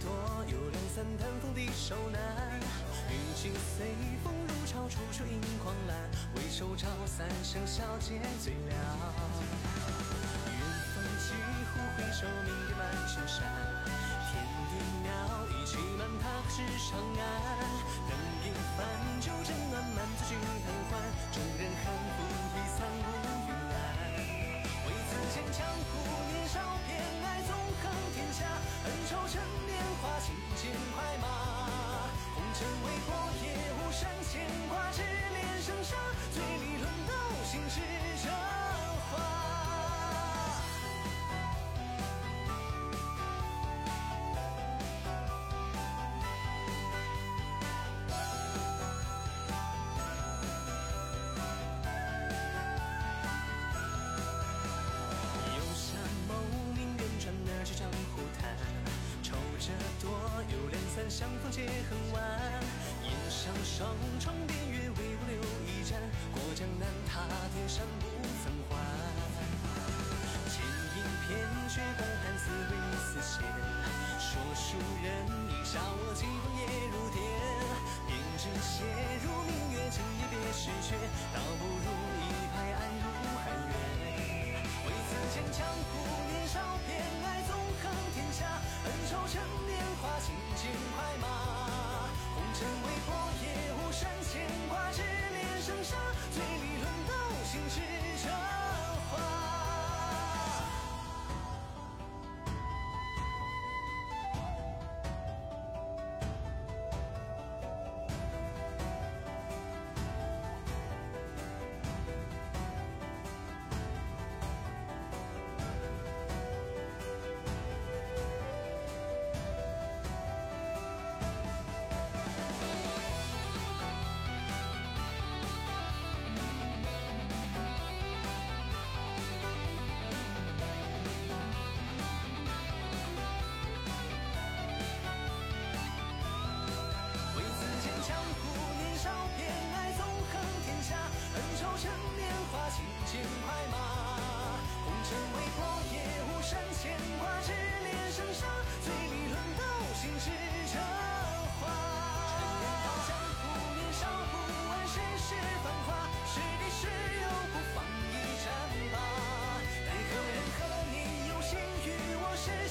多，有两三滩风的手难。雨季随风如潮，处处迎狂澜。为手照三生小姐最了。远方几乎回首，明月满青山。天地鸟，一骑满踏至长安。等一番酒正暖，满座君贪欢。众人含趁年华，轻剑快马。红尘未破，也无甚牵挂，只恋生杀。醉里论道，心事夜很晚。檐上霜窗边月，唯我留一盏。过江南，踏天山，不曾还。剑影偏雪光寒，似鬼似仙。说书人一笑，我几风也如电。编织写入明月，今夜别时缺，倒不如一拍案入寒渊。为此间江湖年少偏爱纵横天下，恩仇趁年，成为风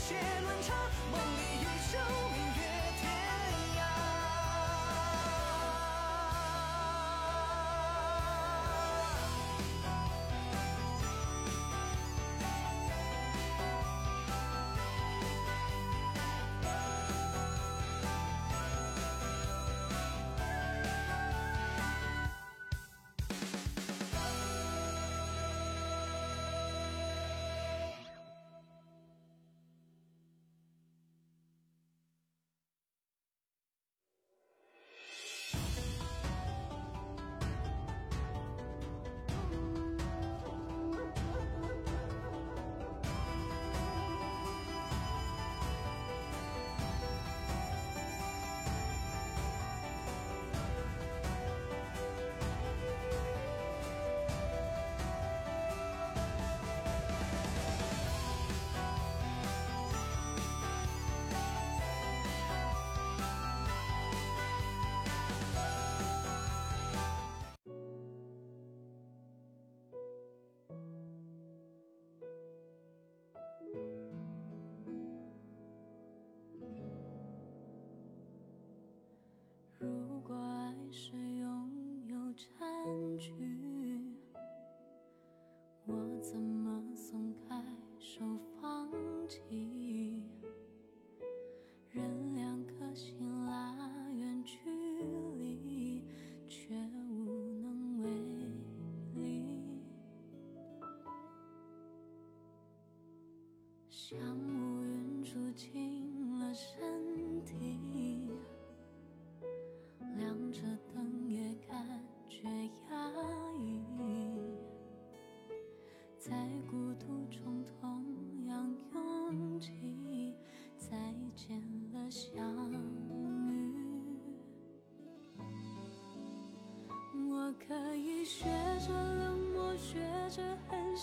我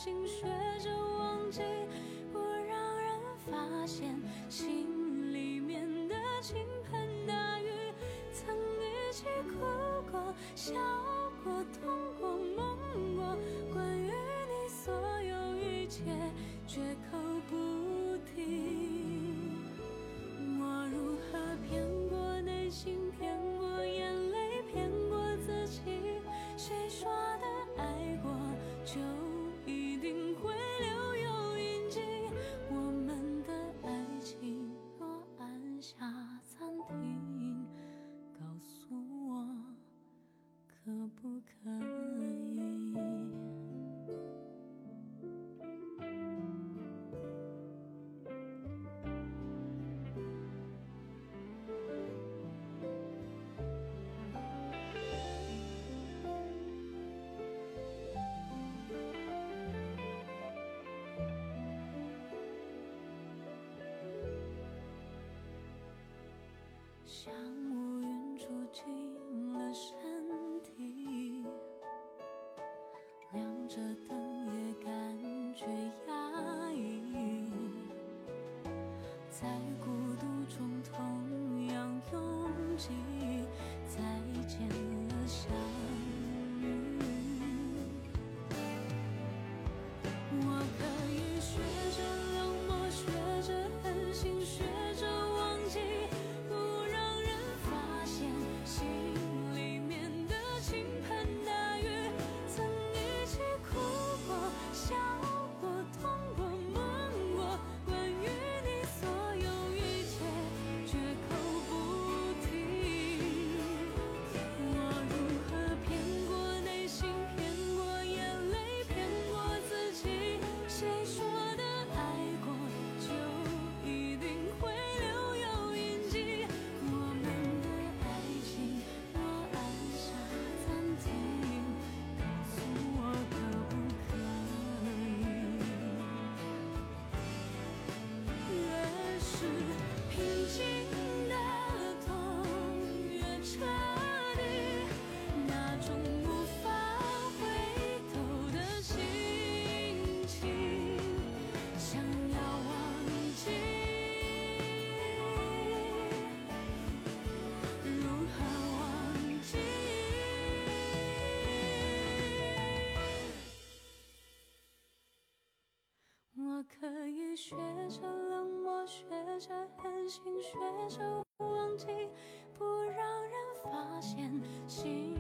心，学着忘记，不让人发现心里面的倾盆大雨，曾一起哭过、笑像乌云住进了身体，亮着灯也感觉压抑，在孤独中同样拥挤，心，学着忘记，不让人发现。心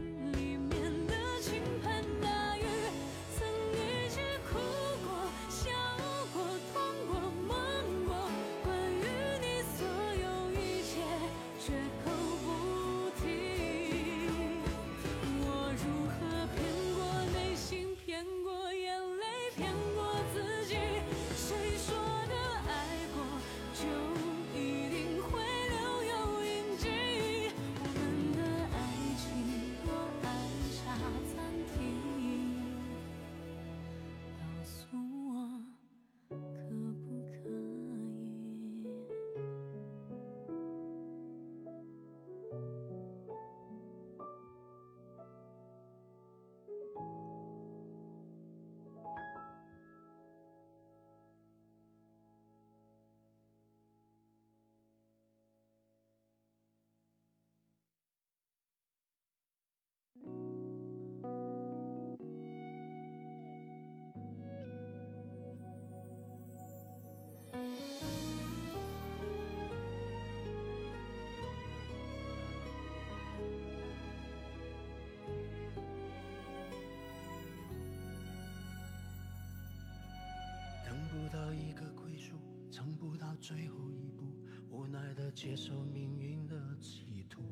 到一个归宿，撑不到最后一步，无奈的接受命运的企图。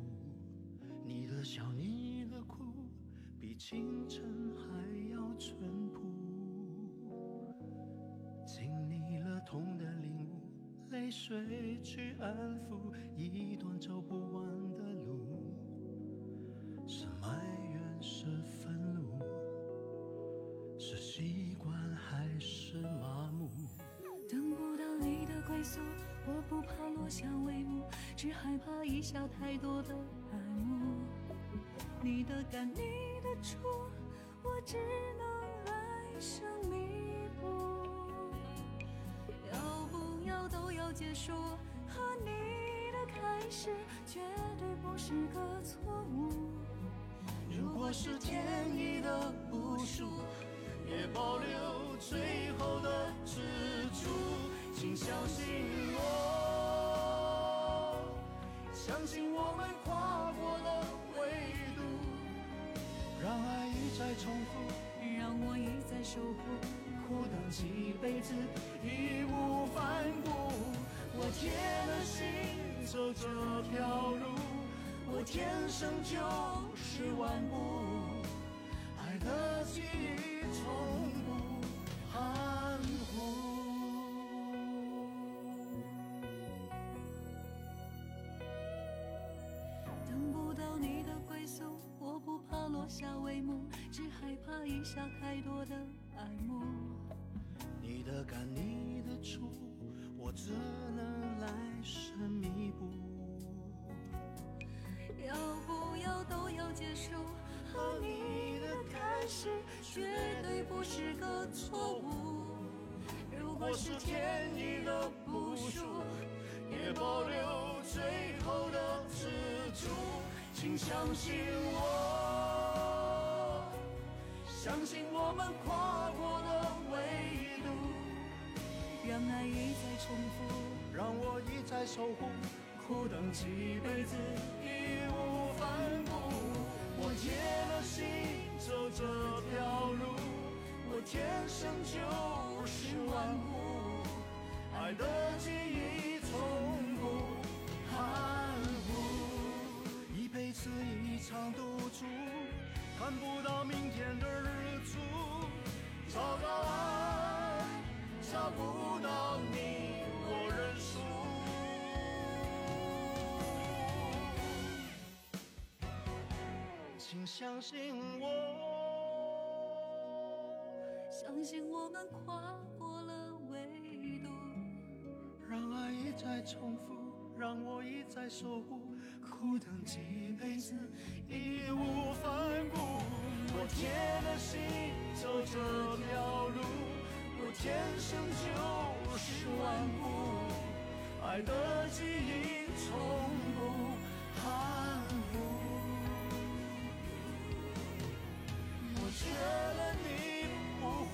你的笑，你的哭，比清晨还要淳朴。经历了痛的领悟，泪水去安抚一段走不害怕一下太多的爱慕。你的感，你的触，我只能来生弥补。要不要都要结束，和你的开始，绝对不是个错误。如果是天意的不属，也保留最后的支柱。请相信我，相信我们跨过了维度，让爱一再重复，让我一再守护，苦等几辈子，义无反顾。我铁了心走这条路，我天生就是顽固，爱的记忆从下帷幕，只害怕一下太多的爱慕。你的感，你的触，我只能来生弥补。要不要都要结束，和你的开始绝对不是个错误。如果是天意的不输，也保留最后的支柱。请相信我，相信我们跨过了纬度，让爱一再重复，让我一再守护，苦等几辈子，义无反顾。我铁了心走这条路，我天生就是顽固，爱的记忆从不含糊。一辈子一场赌注，看不到明天的日出。找到爱，找不到你，我认输。请相信我，相信我们跨过了维度。让爱一再重复，让我一再守护，苦等几辈子，义无反顾。我铁了心走这条路，我天生就是顽固，爱的记忆从不含糊。我缺了你不会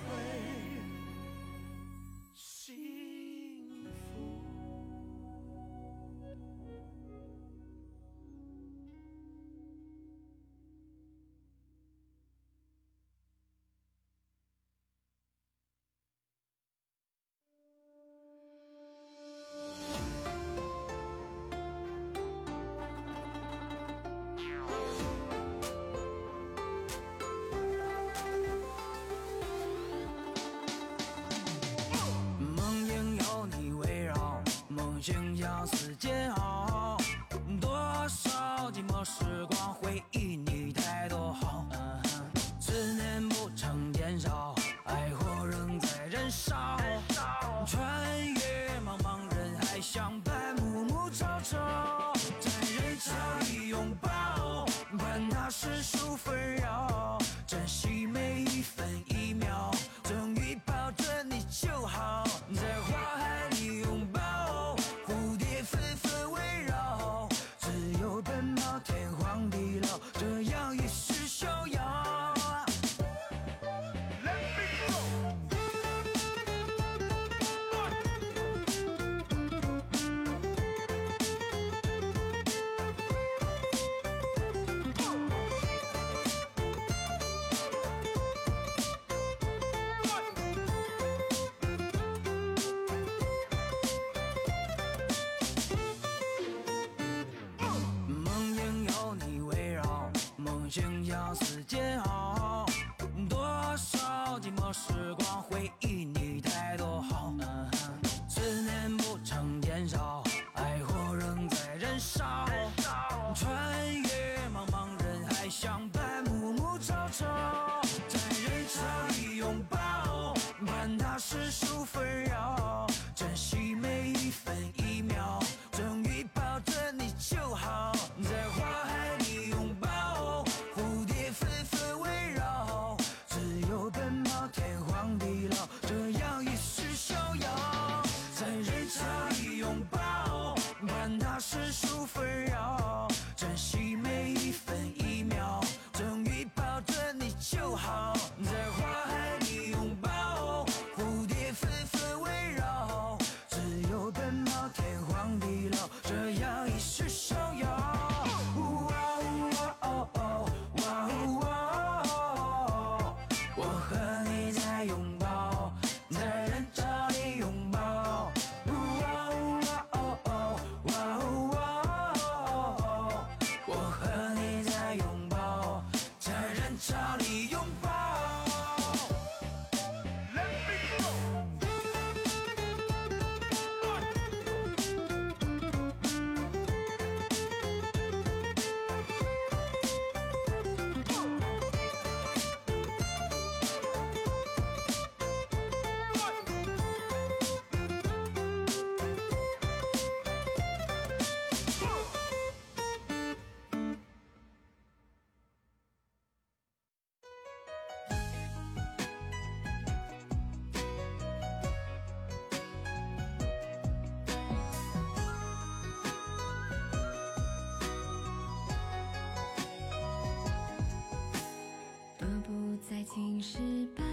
青石板，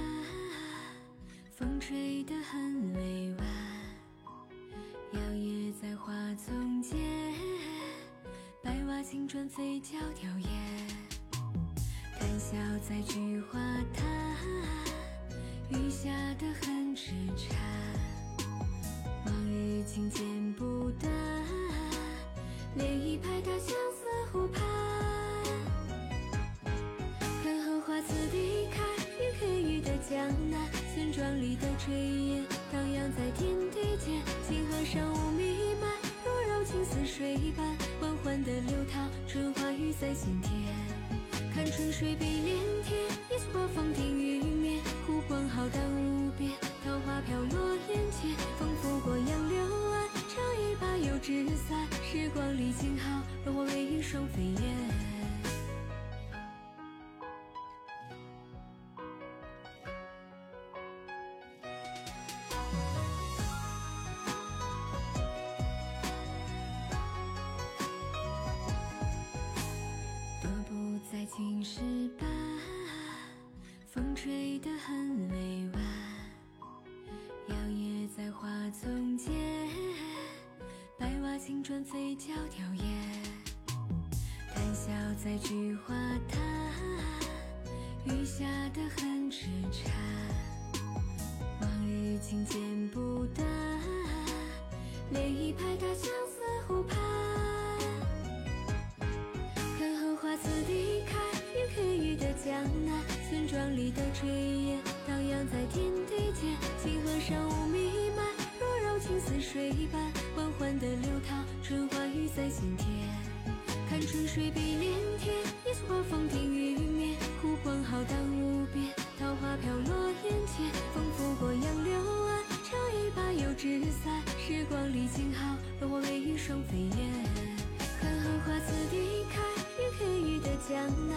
风吹得很委婉，摇曳在花丛间，白瓦青砖飞迢迢烟。谈笑在菊花潭，雨下得很痴缠，往日情结。的炊烟荡漾在天地间，星河上雾弥漫，如柔情似水般缓缓的流淌，春花雨在心田，看春水碧连天，一丝花风点雨。很委婉，摇曳在花丛间，白瓦青砖飞角吊眼，谈笑在菊花坛，雨下的很。江南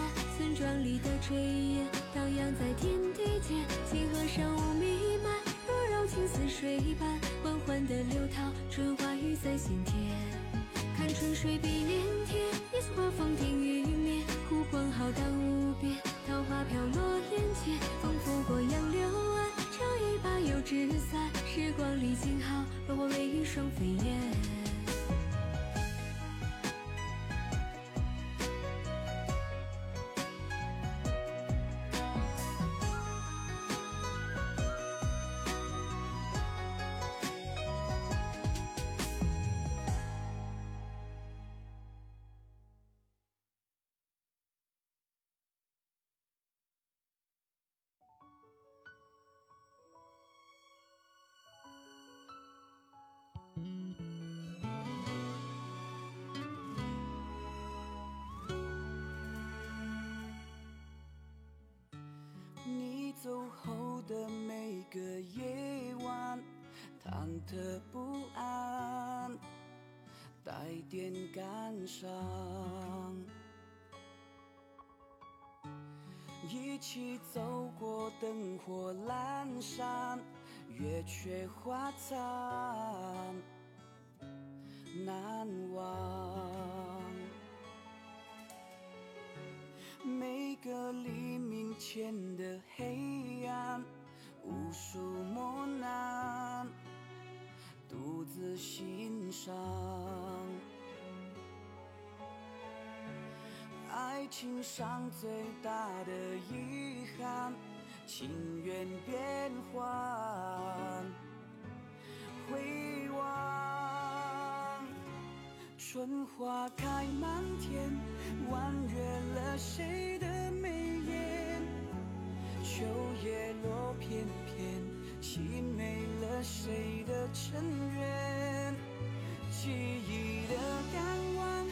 酒后的每个夜晚忐忑不安带点感伤。一起走过灯火阑珊月缺花残。情上最大的遗憾，情缘变幻，回望。春花开满天，婉约了谁的眉眼？秋叶落片片，凄美了谁的尘缘？记忆的港湾，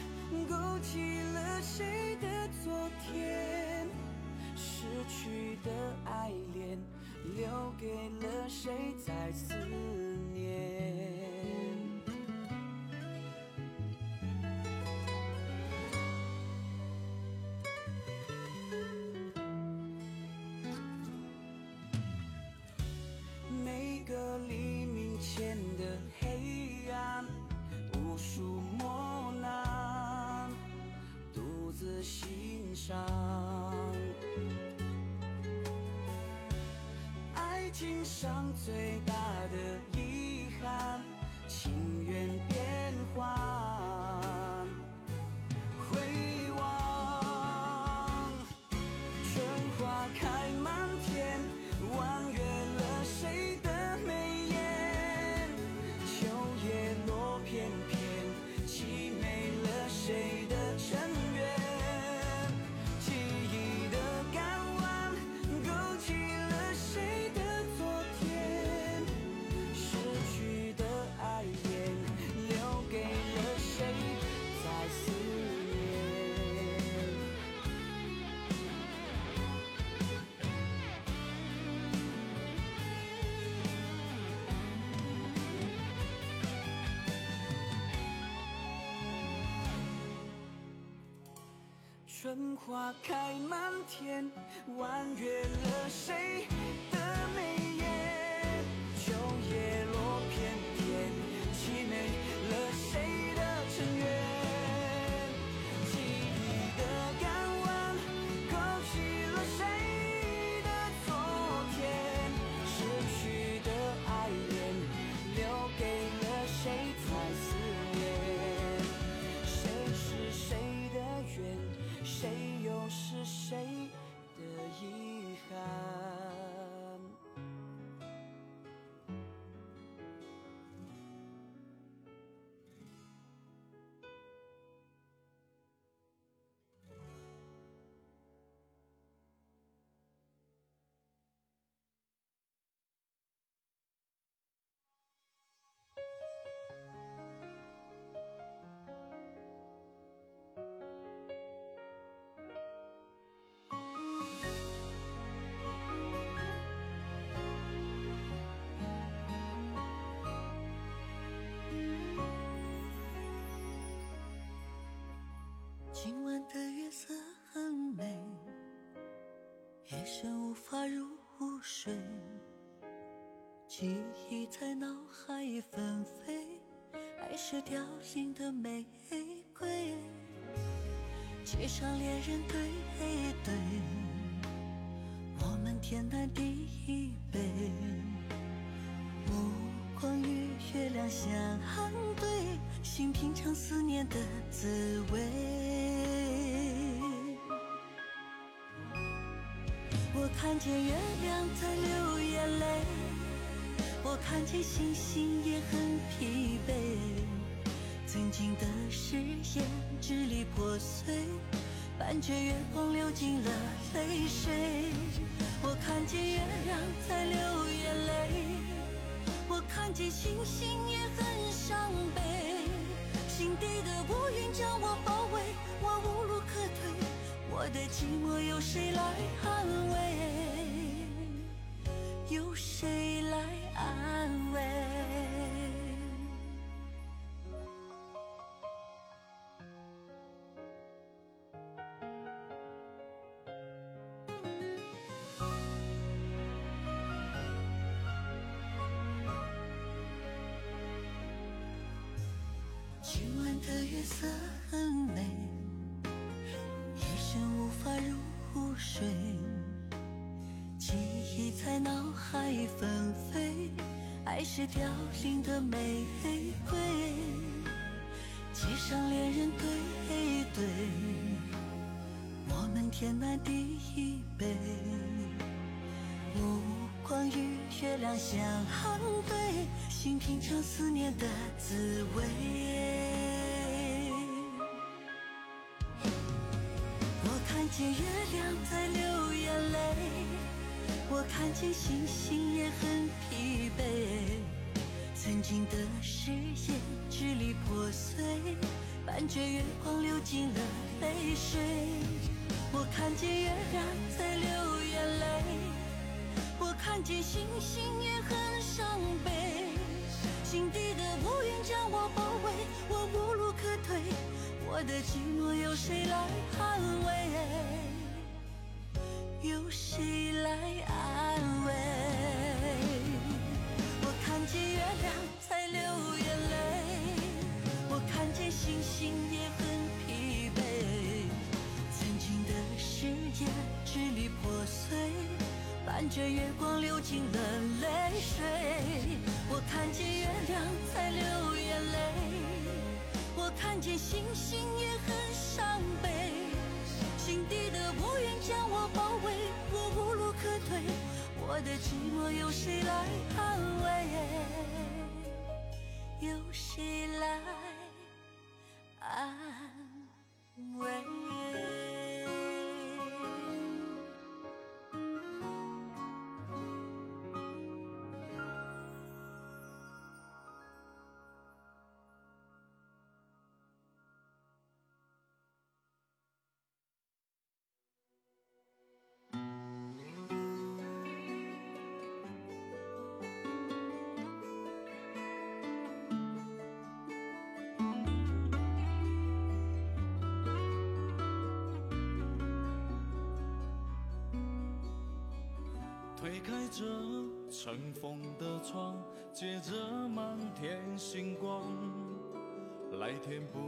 勾起了谁谁在今生最大的遗憾，情春花开满天，婉约了谁夜深无法入睡，记忆在脑海纷飞，爱是凋零的玫瑰，街上恋人对对，我们天南地北，目光与月亮相对，心品尝思念的滋味。看见月亮在流眼泪，我看见星星也很疲惫。曾经的誓言支离破碎，伴着月光流进了泪水。我看见月亮在流眼泪，我看见星星也很伤悲。心底的乌云将我包围，我无路可退，我的寂寞有谁来安慰？的月色很美，一生无法入睡，记忆在脑海纷飞，爱是凋零的玫瑰，街上恋人对对，我们天南地北，目光与月亮相对，心品尝思念的滋味。见月亮在流眼泪，我看见星星也很疲惫。曾经的誓言支离破碎，伴着月光流进了泪水。我看见月亮在流眼泪，我看见星星也很伤悲。心底的乌云将我包围，我无路可退，我的寂寞有谁来安慰？月光流进了泪水。我看见月亮在流眼泪，我看见星星也很伤悲。心底的乌云将我包围，我无路可退，我的寂寞有谁来安慰？有谁来安慰？推开这尘封的窗，借着满天星光，来填补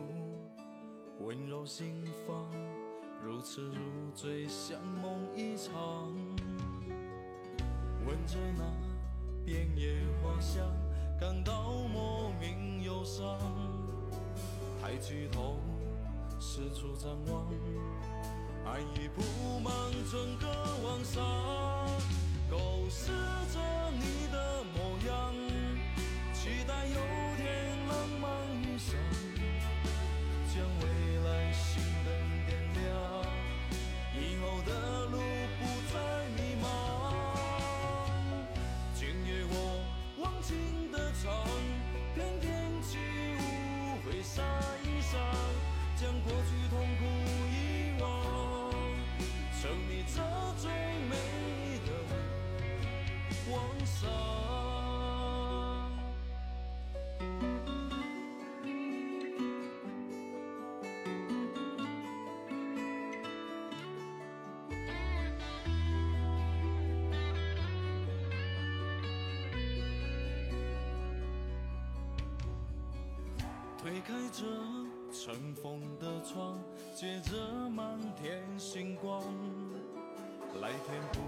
温柔心房，如痴如醉，像梦一场。闻着那遍野花香，感到莫名忧伤。抬起头，四处张望，爱已铺满整个晚上。试着你的推开这尘封的窗，借着满天星光，来填补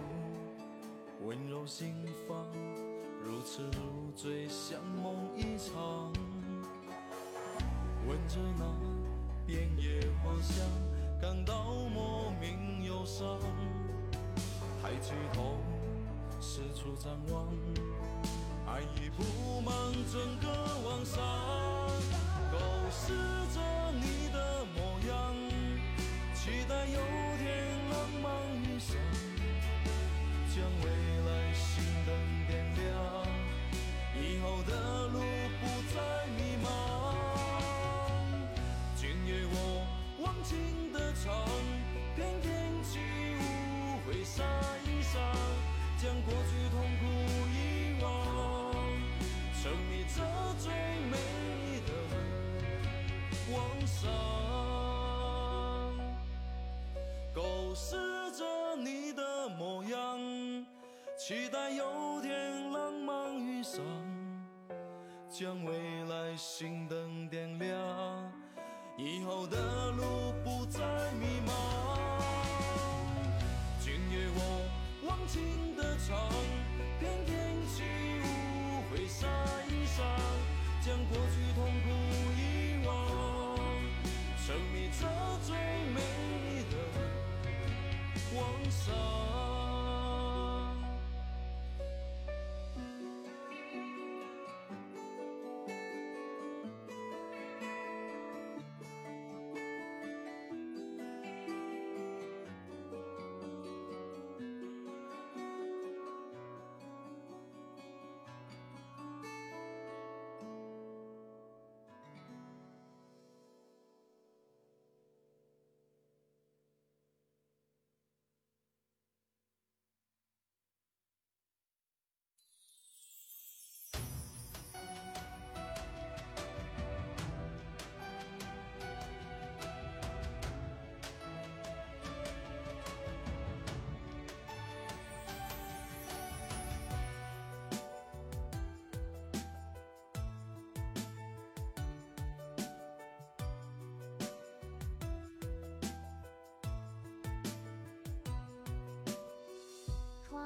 温柔心房，如痴如醉，像梦一场。闻着那遍野花香，感到莫名忧伤。抬起头，四处张望，爱已铺满整个晚上。构思着你的模样，期待有将未来心灯点亮，以后的路不再迷茫。今夜我忘情的唱，翩翩起舞会洒衣裳，将过去痛苦遗忘，成你这最美的妄想，构思期待有天浪漫遇上，将未来心灯点亮，以后的路不再迷茫。今夜我忘情的唱，翩翩起舞挥洒衣裳，将过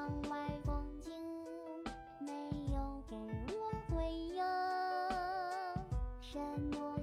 窗外风景没有给我回应什么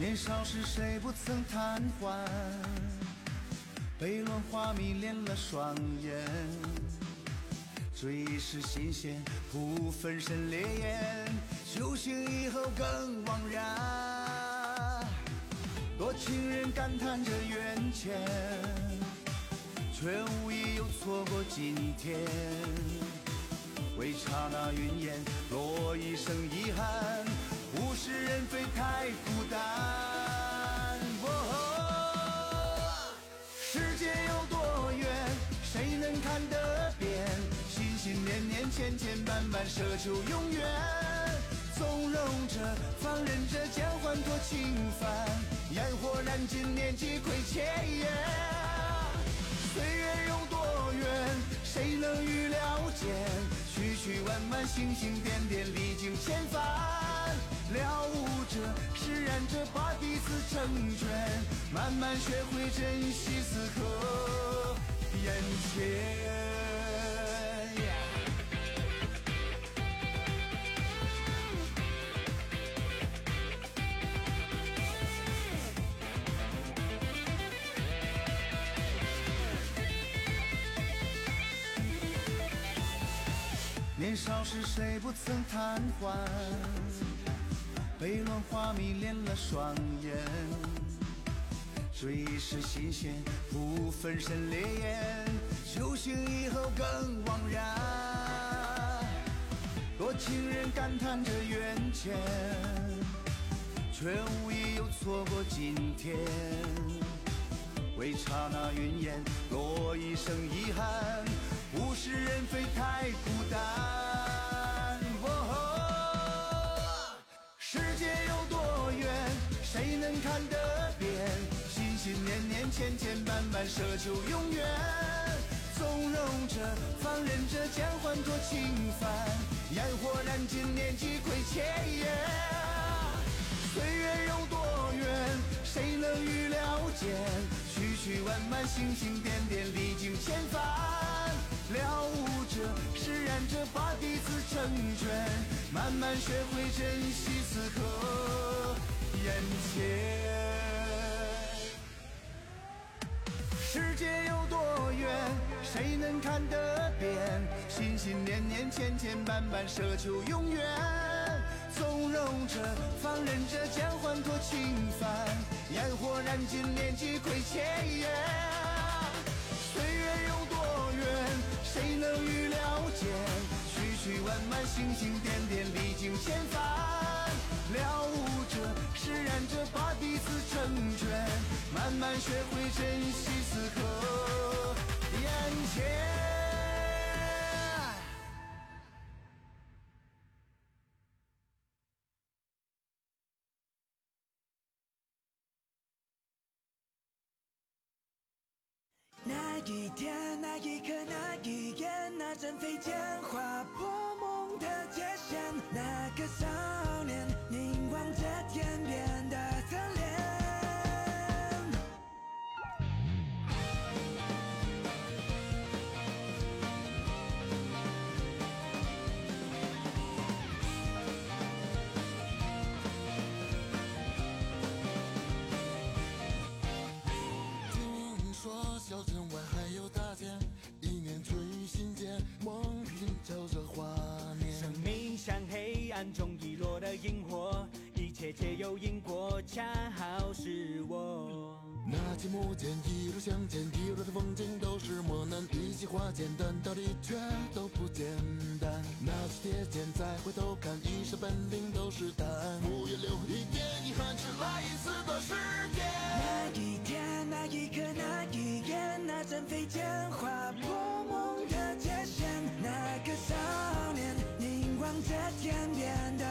年少时谁不曾贪欢，被乱花迷恋了双眼，追忆是新鲜，不分身烈焰，修行以后更枉然。多情人感叹着缘浅，却无意又错过今天，为刹那云烟落一生遗憾，物是人非太苦。今年起亏欠岁月有多远谁能预料见？曲曲弯弯星星点点历经千帆。了悟者释然着把彼此成全慢慢学会珍惜此刻眼前。年少时谁不曾贪欢？被乱花迷恋了双眼，追忆时新鲜，不分身烈焰。酒醒以后更惘然，多情人感叹着缘浅，却无意又错过今天。为刹那云烟，落一生遗憾。物是人非太奢求永远。纵容着，放任着，将欢多侵犯。烟火燃尽，念几亏欠。岁月有多远，谁能预料见？曲曲弯弯，星星点点，历经千帆。了悟着，释然着，把彼此成全，慢慢学会珍惜此刻眼前。世界有多远，谁能看得遍？心心念念，千千绊绊，奢求永远。纵容着，放任着，将欢多侵犯。烟火燃尽，念几亏欠岁月有多远。谁能预料见？曲曲弯弯，星星点点，历经千帆。了悟着，释然着，把彼此成全，慢慢学会珍惜此刻眼前。那一天，那一刻，那一眼，那阵飞剑划破梦的界限。那个少落的萤火，一切皆有因果，恰好是我。拿起木剑，一路向前，一路的风景都是磨难，一起划简单，道理却都不简单。拿起铁剑，再回头看，一身本领都是胆。不愿留一点遗憾，只来一次的时间。那一天，那一刻，那一眼，那阵飞剑划破梦的界限。那个少年凝望着天边的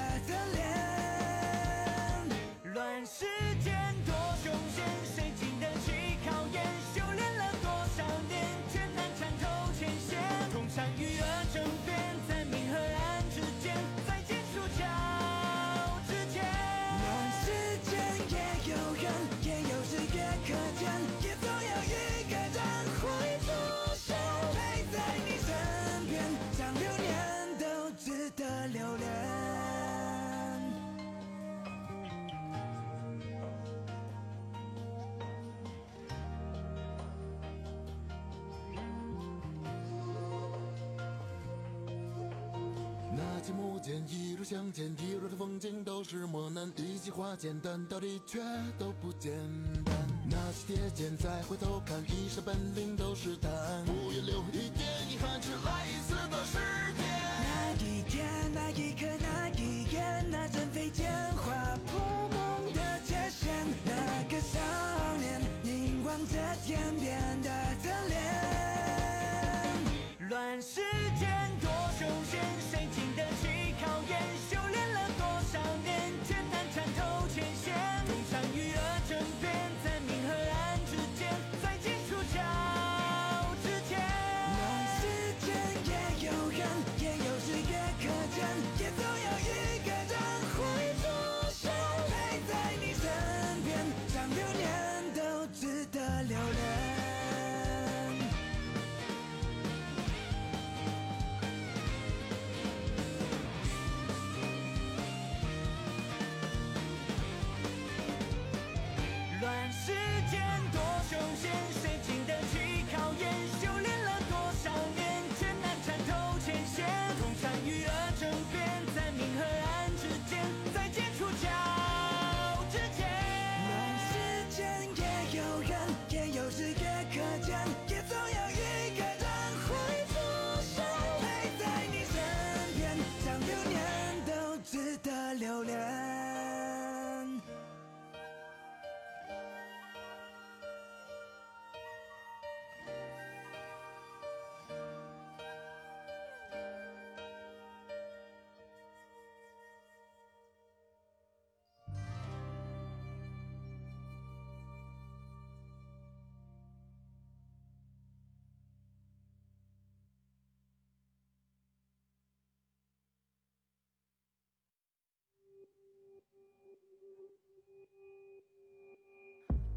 拿起木剑，一路向前，一路的风景都是磨难，一起划简单，道理却都不简单。拿起铁剑，再回头看，一身本领都是胆。不愿留一点遗憾，只来一次的时间。那一天，那一刻，那一眼，那阵飞剑划破梦的界限。那个少年凝望着天边的侧脸。乱世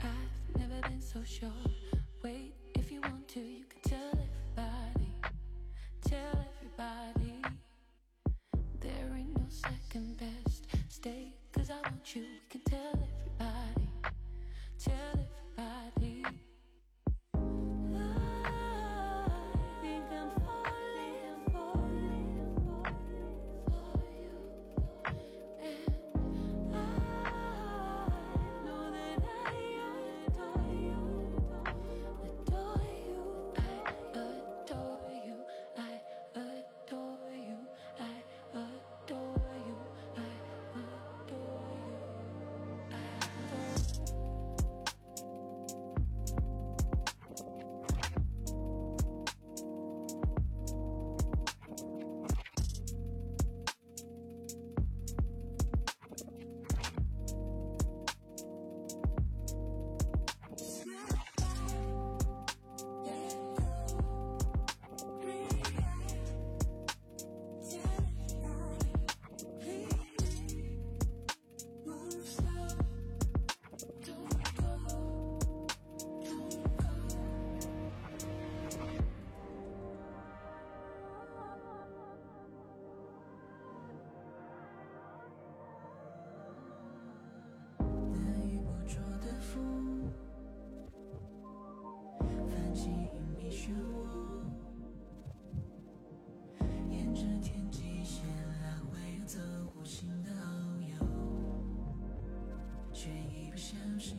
I've never been so sure. Wait, if you want to, you can tell everybody. Tell everybody. There ain't no second best. Stay, cause I want you. We can tell everybody. Tell everybody. 却已不小心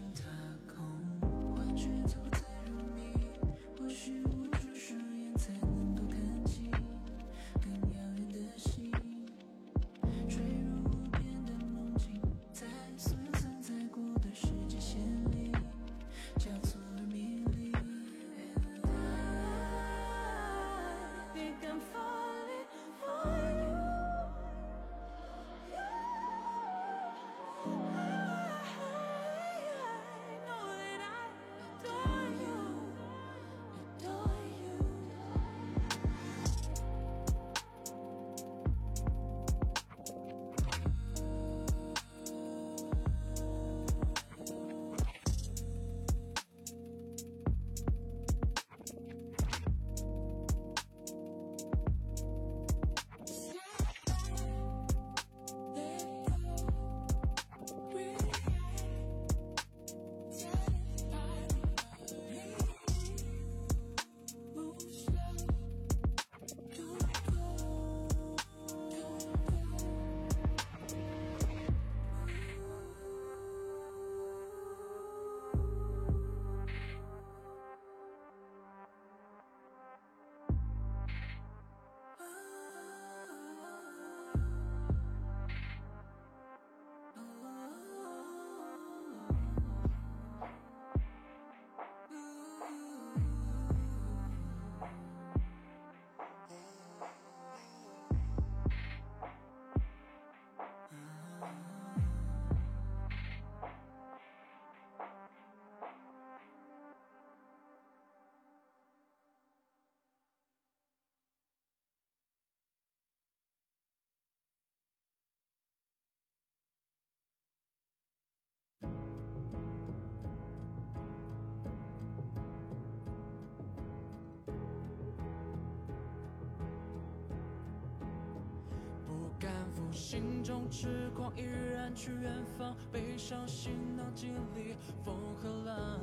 赶赴心中痴狂依然去远方，背上行囊经历风和浪。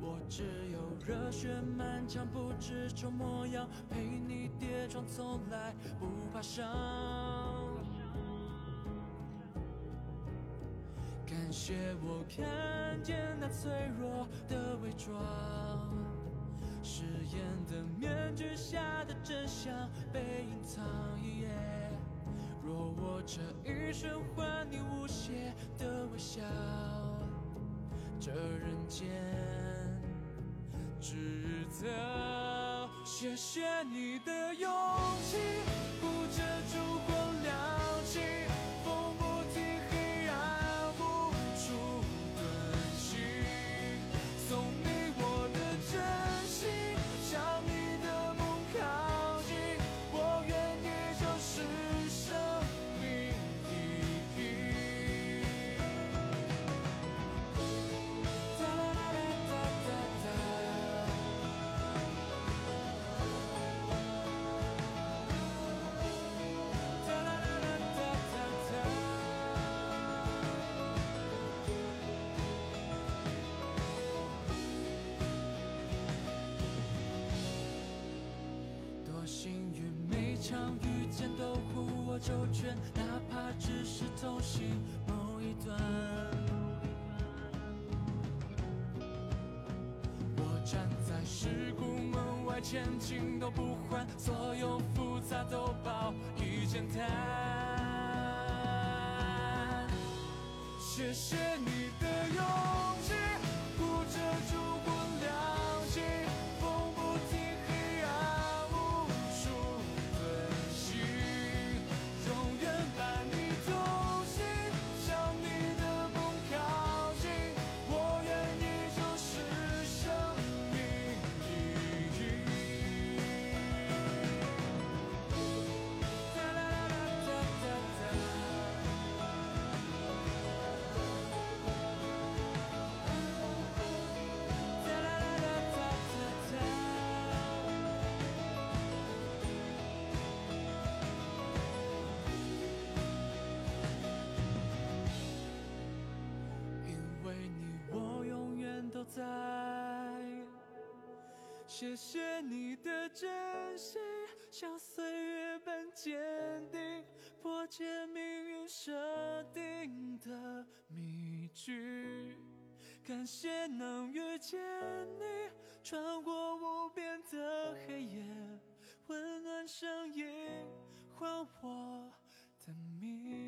我只有热血满腔，不知愁模样，陪你跌撞，从来不怕伤。感谢我看见那脆弱的伪装，演的面具下的真相被隐藏。若我这一生换你无邪的微笑，这人间值得。谢谢你的勇气，场遇见都护我周全，哪怕只是同行某一段。我站在事故门外，前进都不换，所有复杂都报以简单。谢谢你谢谢你的真心，像岁月般坚定，破解命运设定的谜局。感谢能遇见你，穿过无边的黑夜，温暖声音还我的命。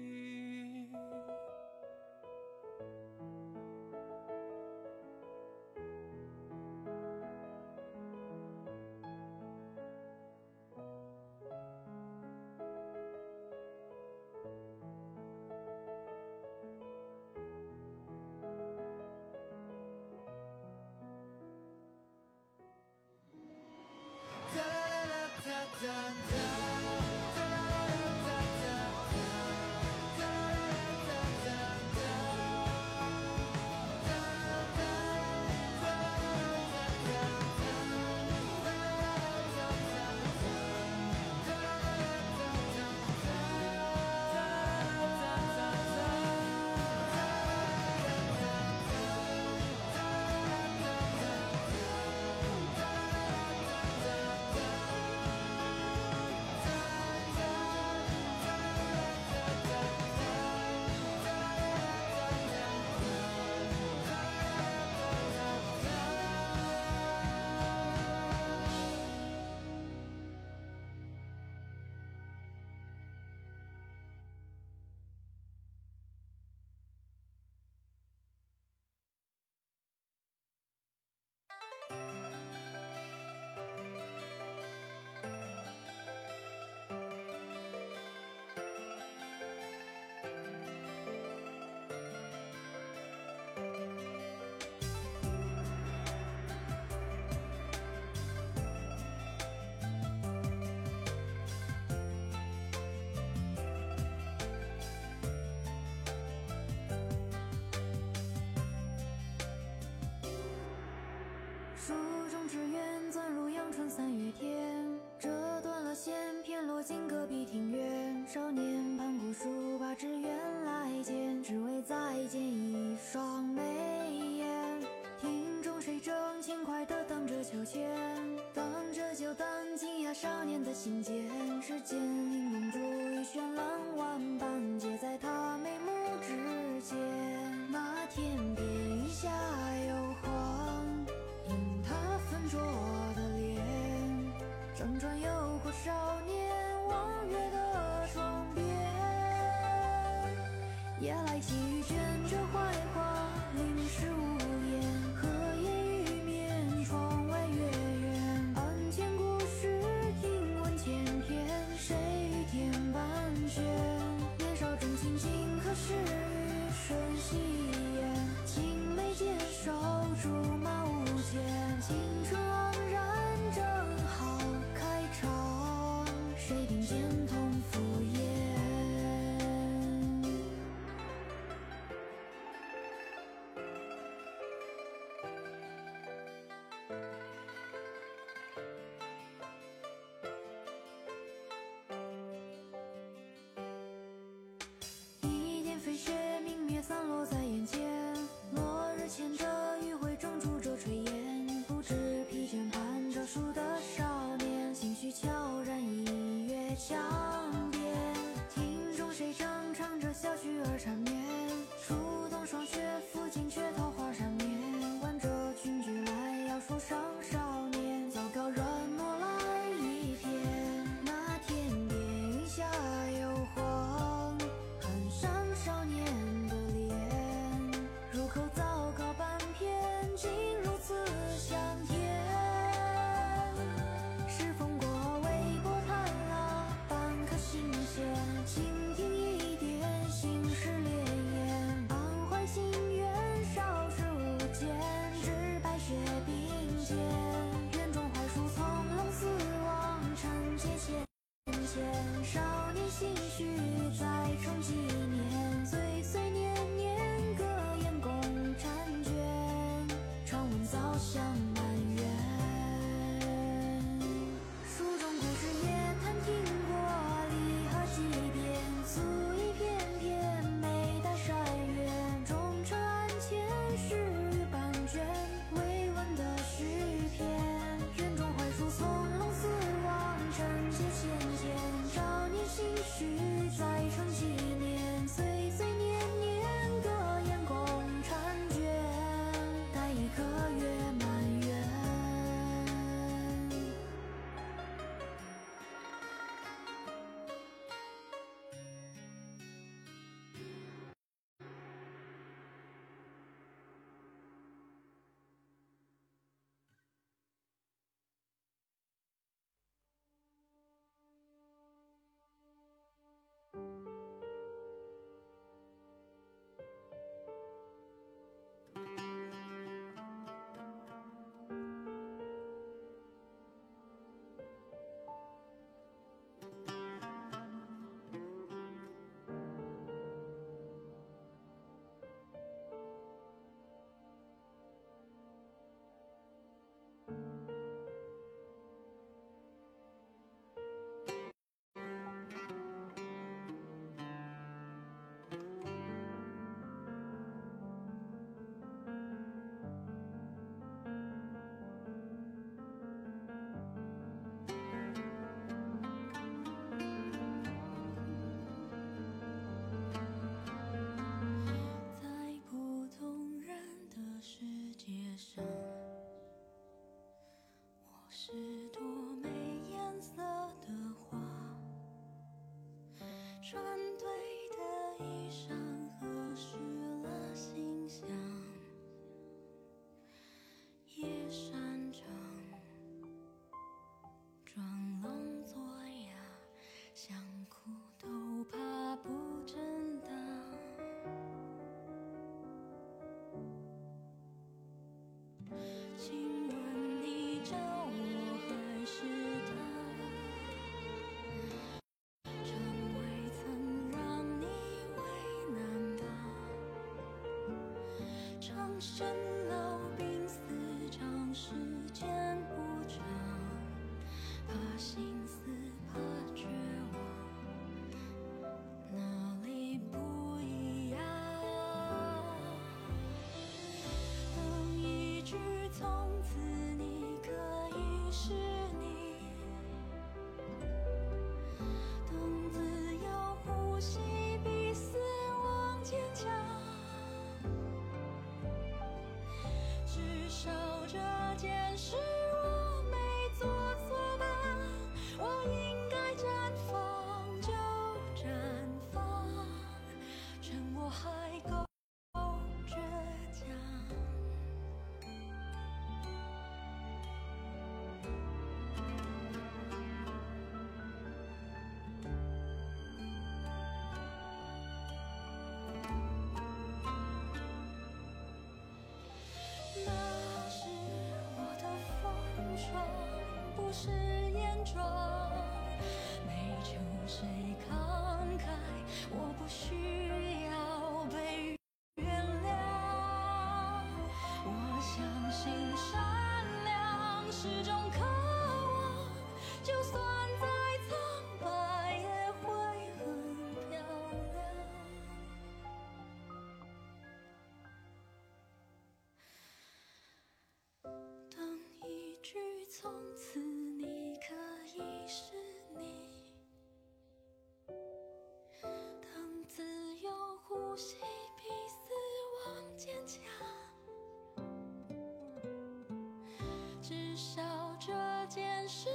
书中只愿钻入阳春三月天，折断了线，偏落进隔壁庭院。少年盘古书，把纸鸢来见，只为再见一双眉眼。庭中谁正轻快地荡着秋千，荡着就，荡进呀少年的心间。飞雪，生是严重，没求谁慷慨，我不需要。吸比死亡坚强。至少这件事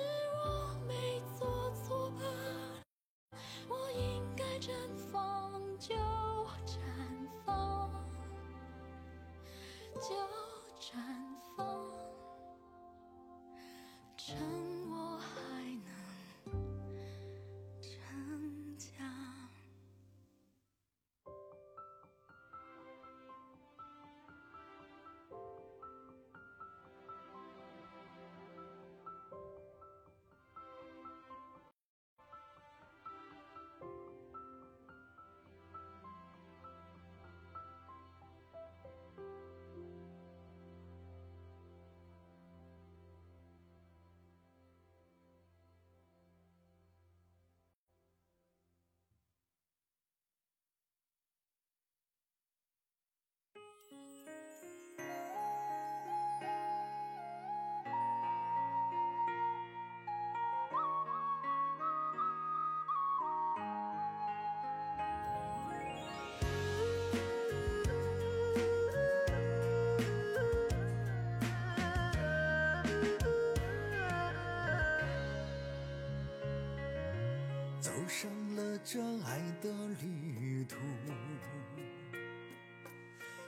这爱的旅途，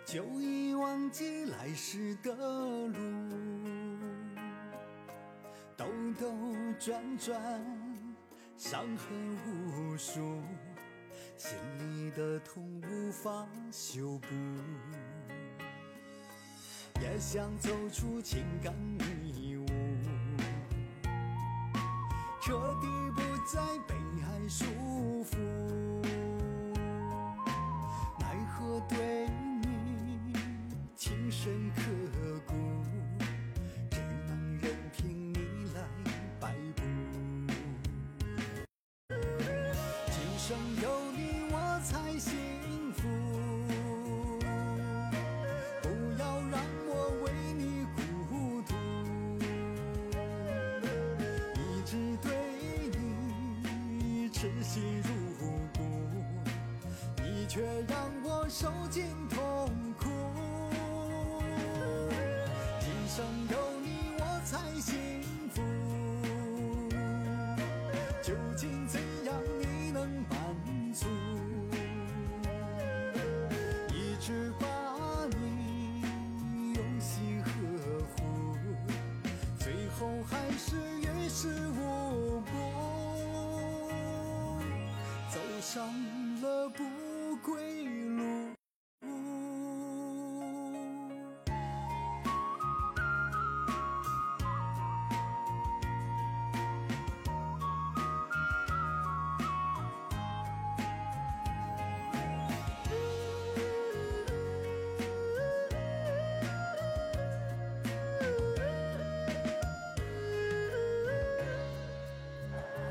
就已忘记来时的路。兜兜转转，伤痕无数，心里的痛无法修补。也想走出情感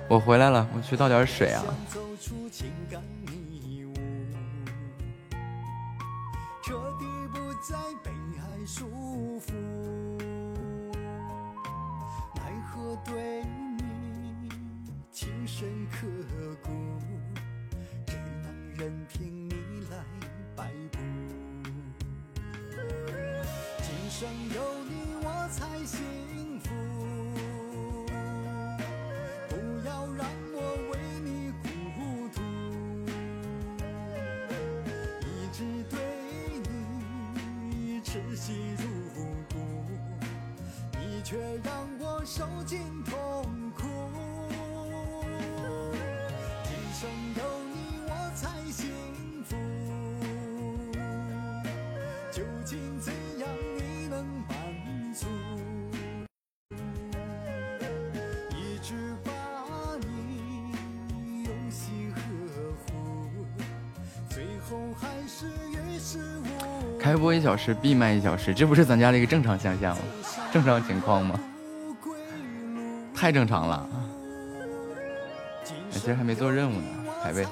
我回来了，我去倒点水啊。开播一小时，闭麦一小时，这不是咱家的一个正常现象吗？正常情况吗？太正常了。其实还没做任务呢，排位。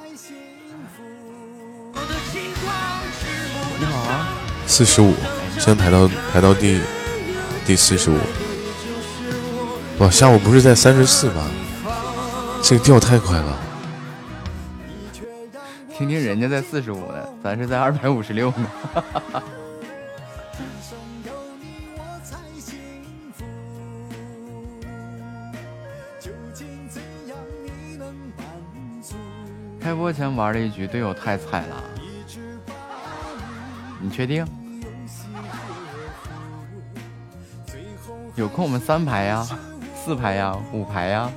你好啊，四十五，现在排到排到第第四十五。哇，下午不是在三十四吗？这个掉太快了。听听人家在四十五呢，咱是在二百五十六呢。开播前玩了一局，队友太菜了。你确定？有空我们三排呀，四排呀，五排呀。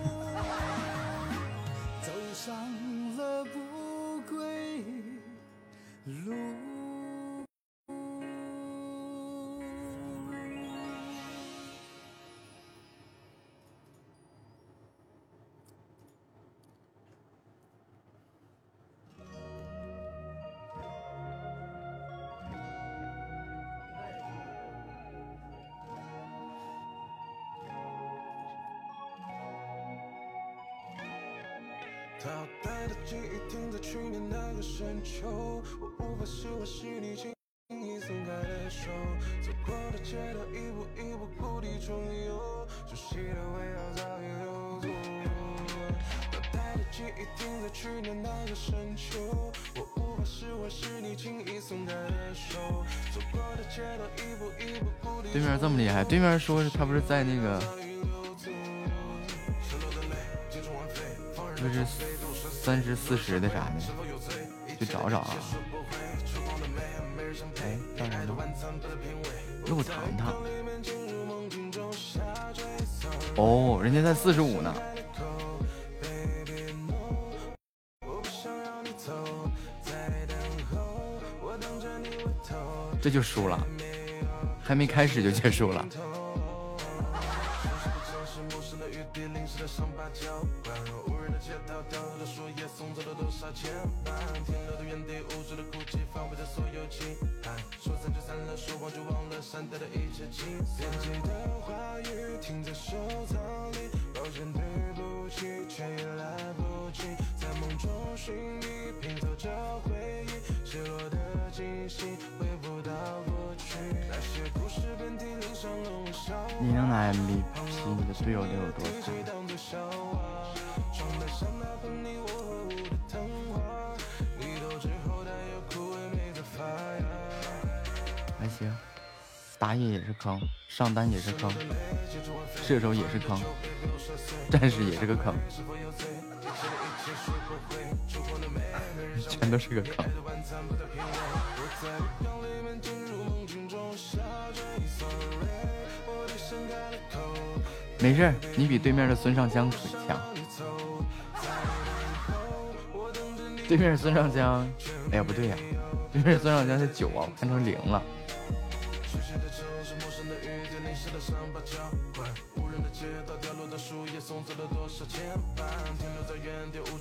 不是在那个，不是三十四十的啥的，去找找啊。哎，到哪了？肉糖糖。哦，人家在四十五呢。这就输了，还没开始就结束了。队友得有多？还行，打野也是坑，上单也是坑，射手也是坑，战士也是个坑，全都是个坑。没事，你比对面的孙尚香强。对面孙尚香，哎呀不对呀，对面孙尚香是九啊，我看成零了。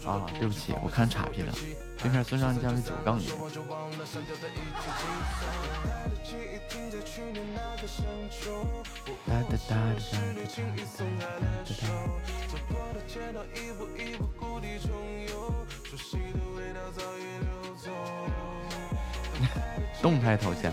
啊，对不起，我看岔劈了。对面孙尚香是九杠零。动态头像。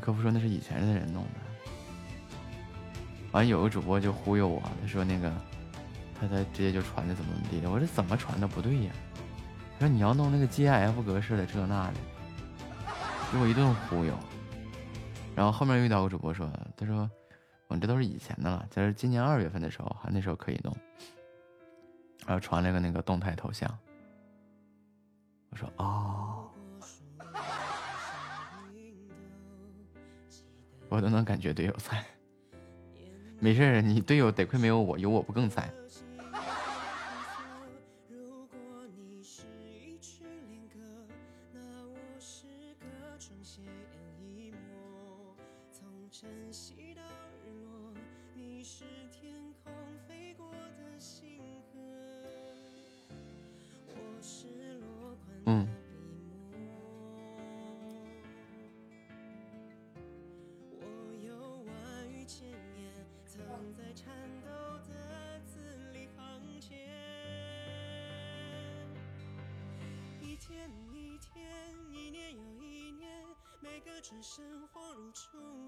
客服说那是以前的人弄的。完有个主播就忽悠我，他说那个他他直接就传的怎么怎么地的。我说怎么传的不对呀？他说你要弄那个 GIF 格式的这那的，给我一顿忽悠。然后后面遇到个主播说，他说我这都是以前的了，就是今年二月份的时候，还那时候可以弄。然后传了个那个动态头像。我说哦，我都能感觉队友 在。没事你队友得亏没有我，有我不更菜。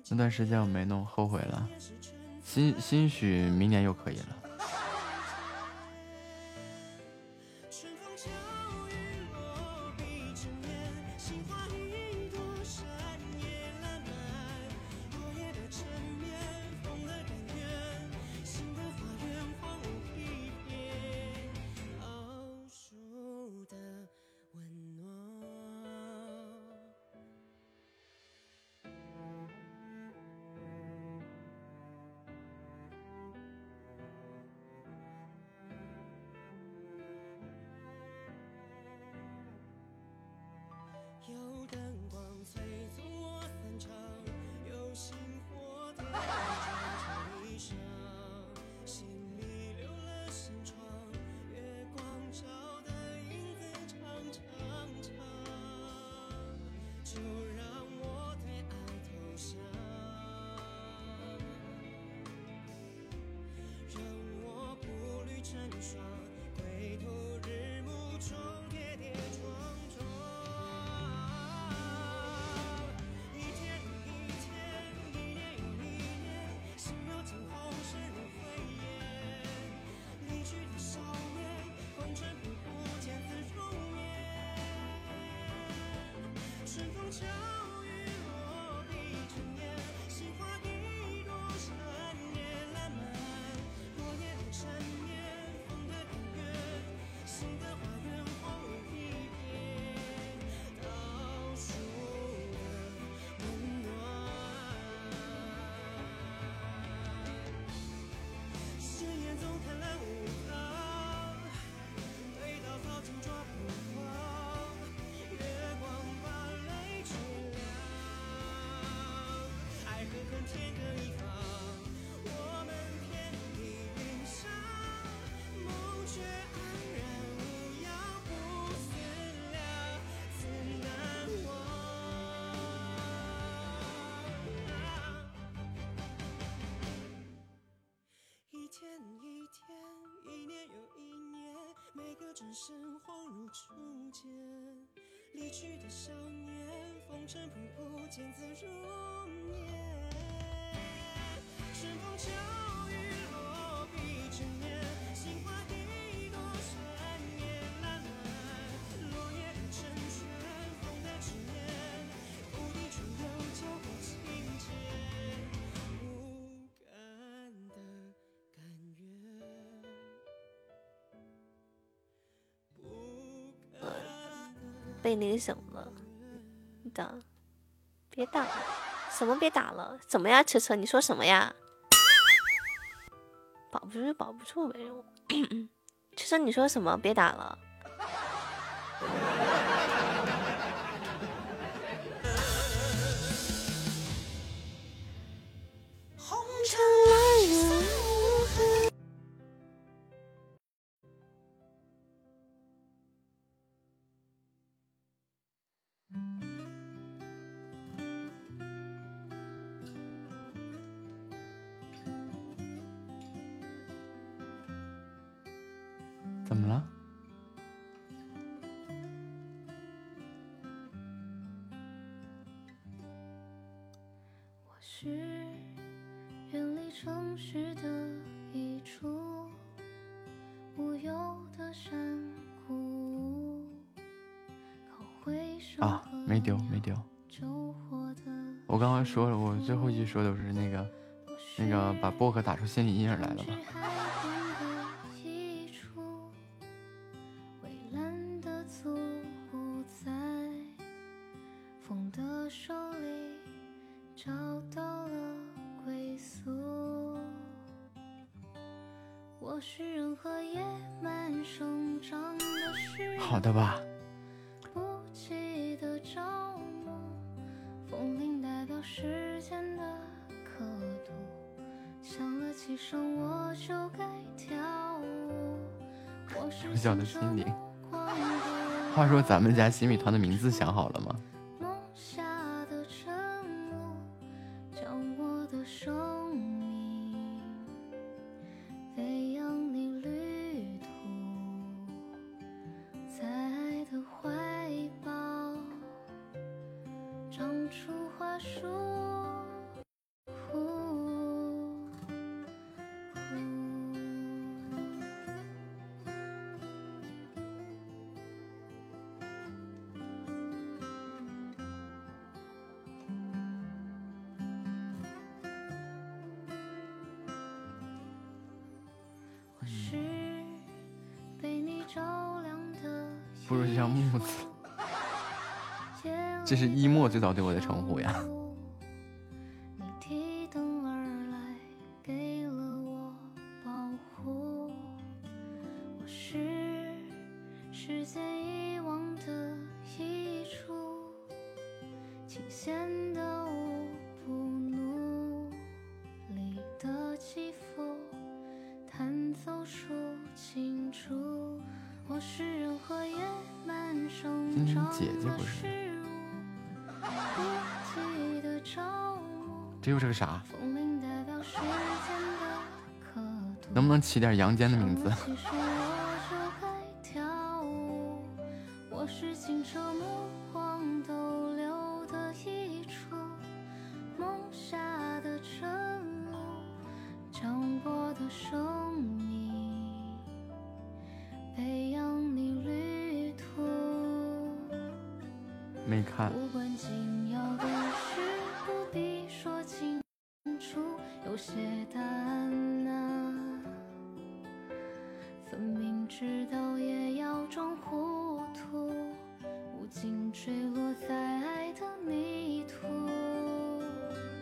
那段时间我没弄，后悔了。兴兴许明年又可以了。去的少年，风尘仆仆，见字如面。春风秋被那个什么了，打，别打了，什么别打了？怎么呀，车车？你说什么呀？保不住就保不住呗。车车，你说什么？别打了。最后一句说的是那个，那个把薄荷打出心理阴影来了吧？家洗米团的名字想好了吗？这是一墨最早对我的称呼呀。起点阳间的名字。我是清澈目光的。迟到也要装糊涂，无尽坠落在爱的泥土。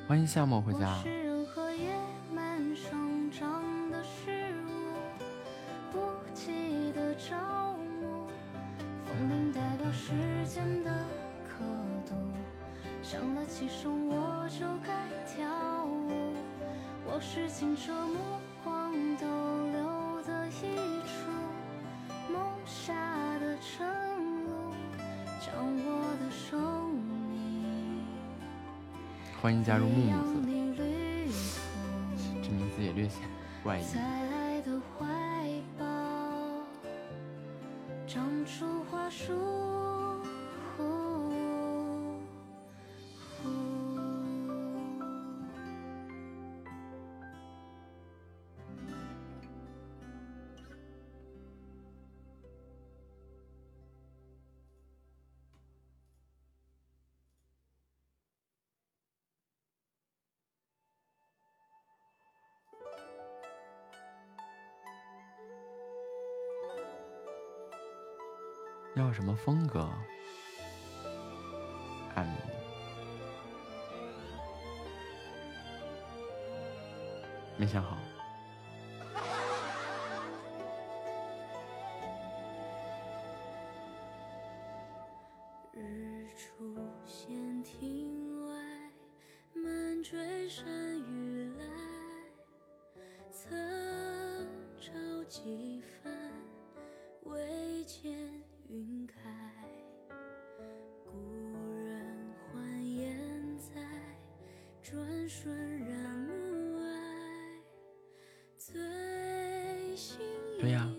欢迎夏末回家。o mundo. 风格对呀、啊。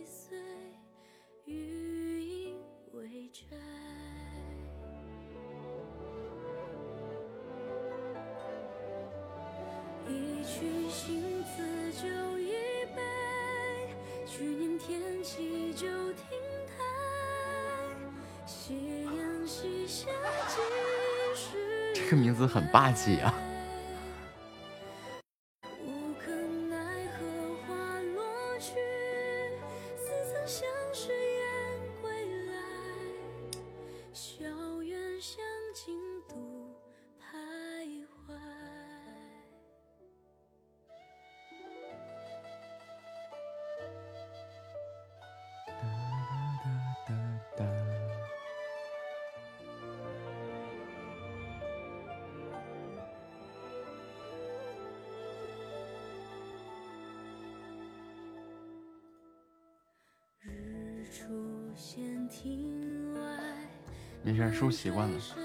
一曲新词就一杯，去年天气台，夕阳西下几时？这个名字很霸气！不习惯了。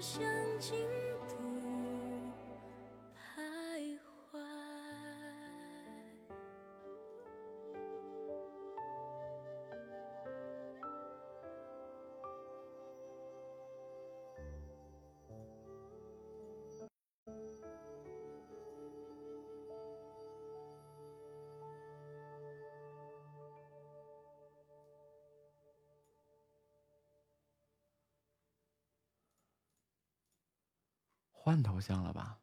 想清。换头像了吧？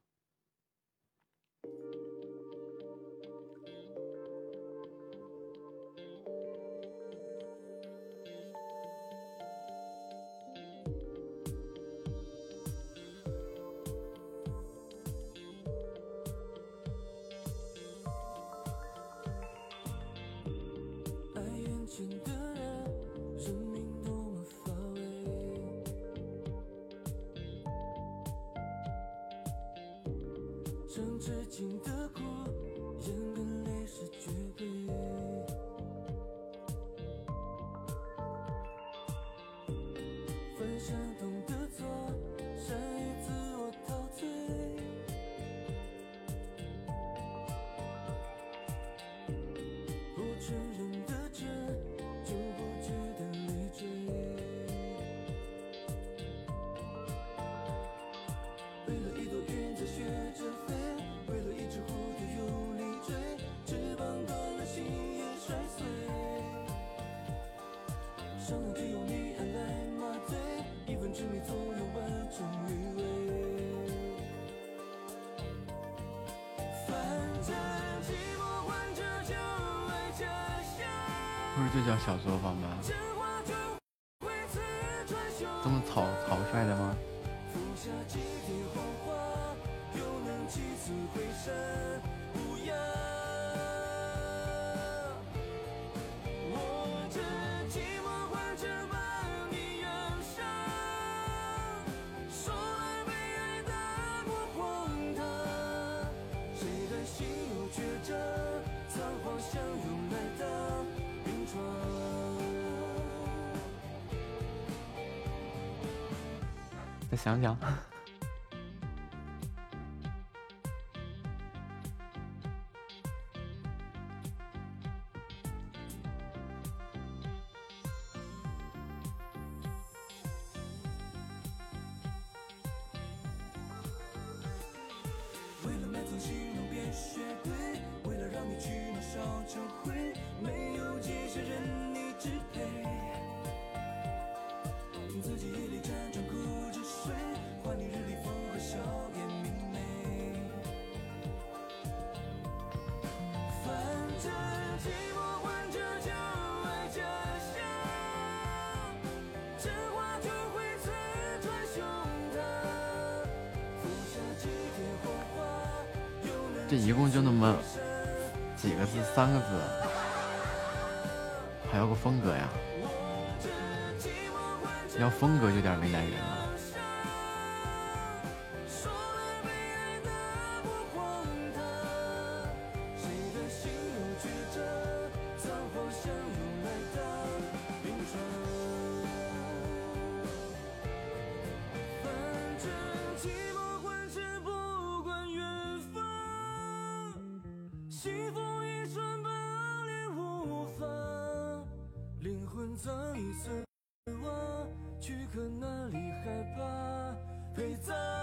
你一份执迷，有万种余味。不是就叫小作坊吗？这么草草率的吗？下几黄花，又能回再想想。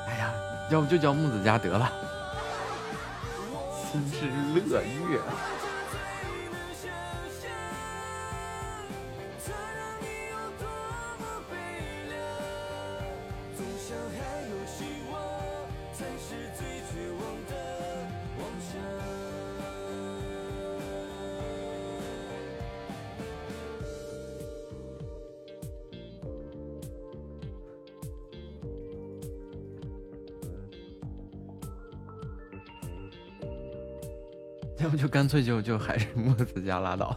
哎呀，要不就叫木子家得了，真是乐乐。脆就就还是木子家拉倒。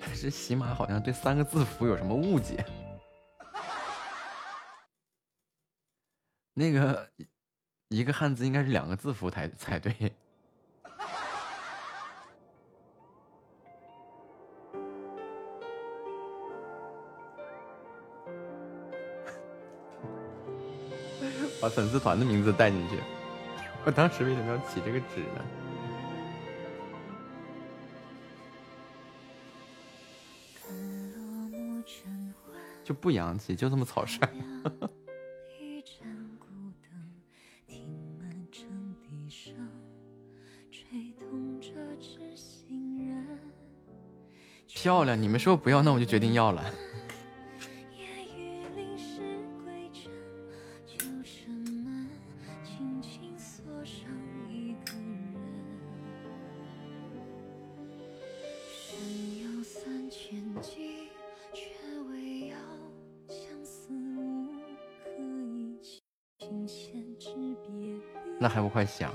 但是喜马好像对三个字符有什么误解。那个一个汉字应该是两个字符才才对。把粉丝团的名字带进去。我当时为什么要起这个纸呢？就不洋气，就这么草率。漂亮！你们说不要，那我就决定要了。那还不快想？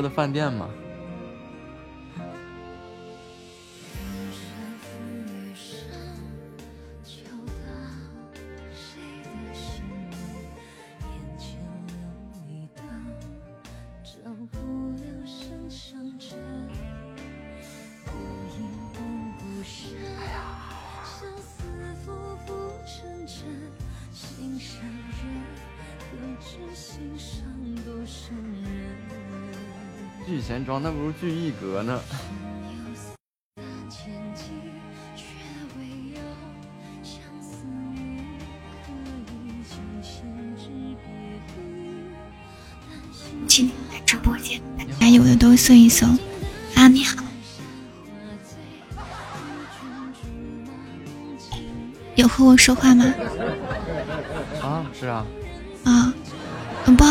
的饭店吗？那不如聚一阁呢。今天来直播间，该有的都送一送。啊，你好，有和我说话吗？啊，是啊。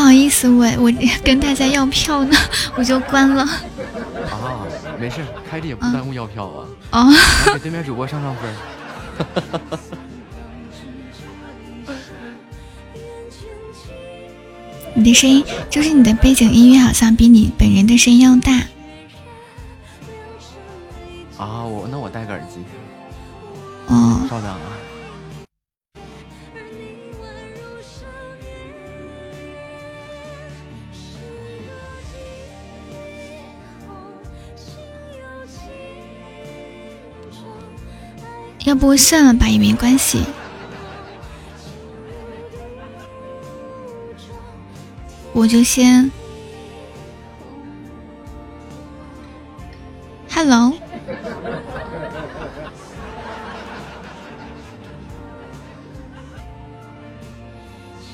好意思，我我跟大家要票呢，我就关了。啊，没事，开着也不耽误要票啊。哦，给对面主播上上分。你的声音就是你的背景音乐，好像比你本人的声音要大。要不算了吧，也没关系。我就先，Hello，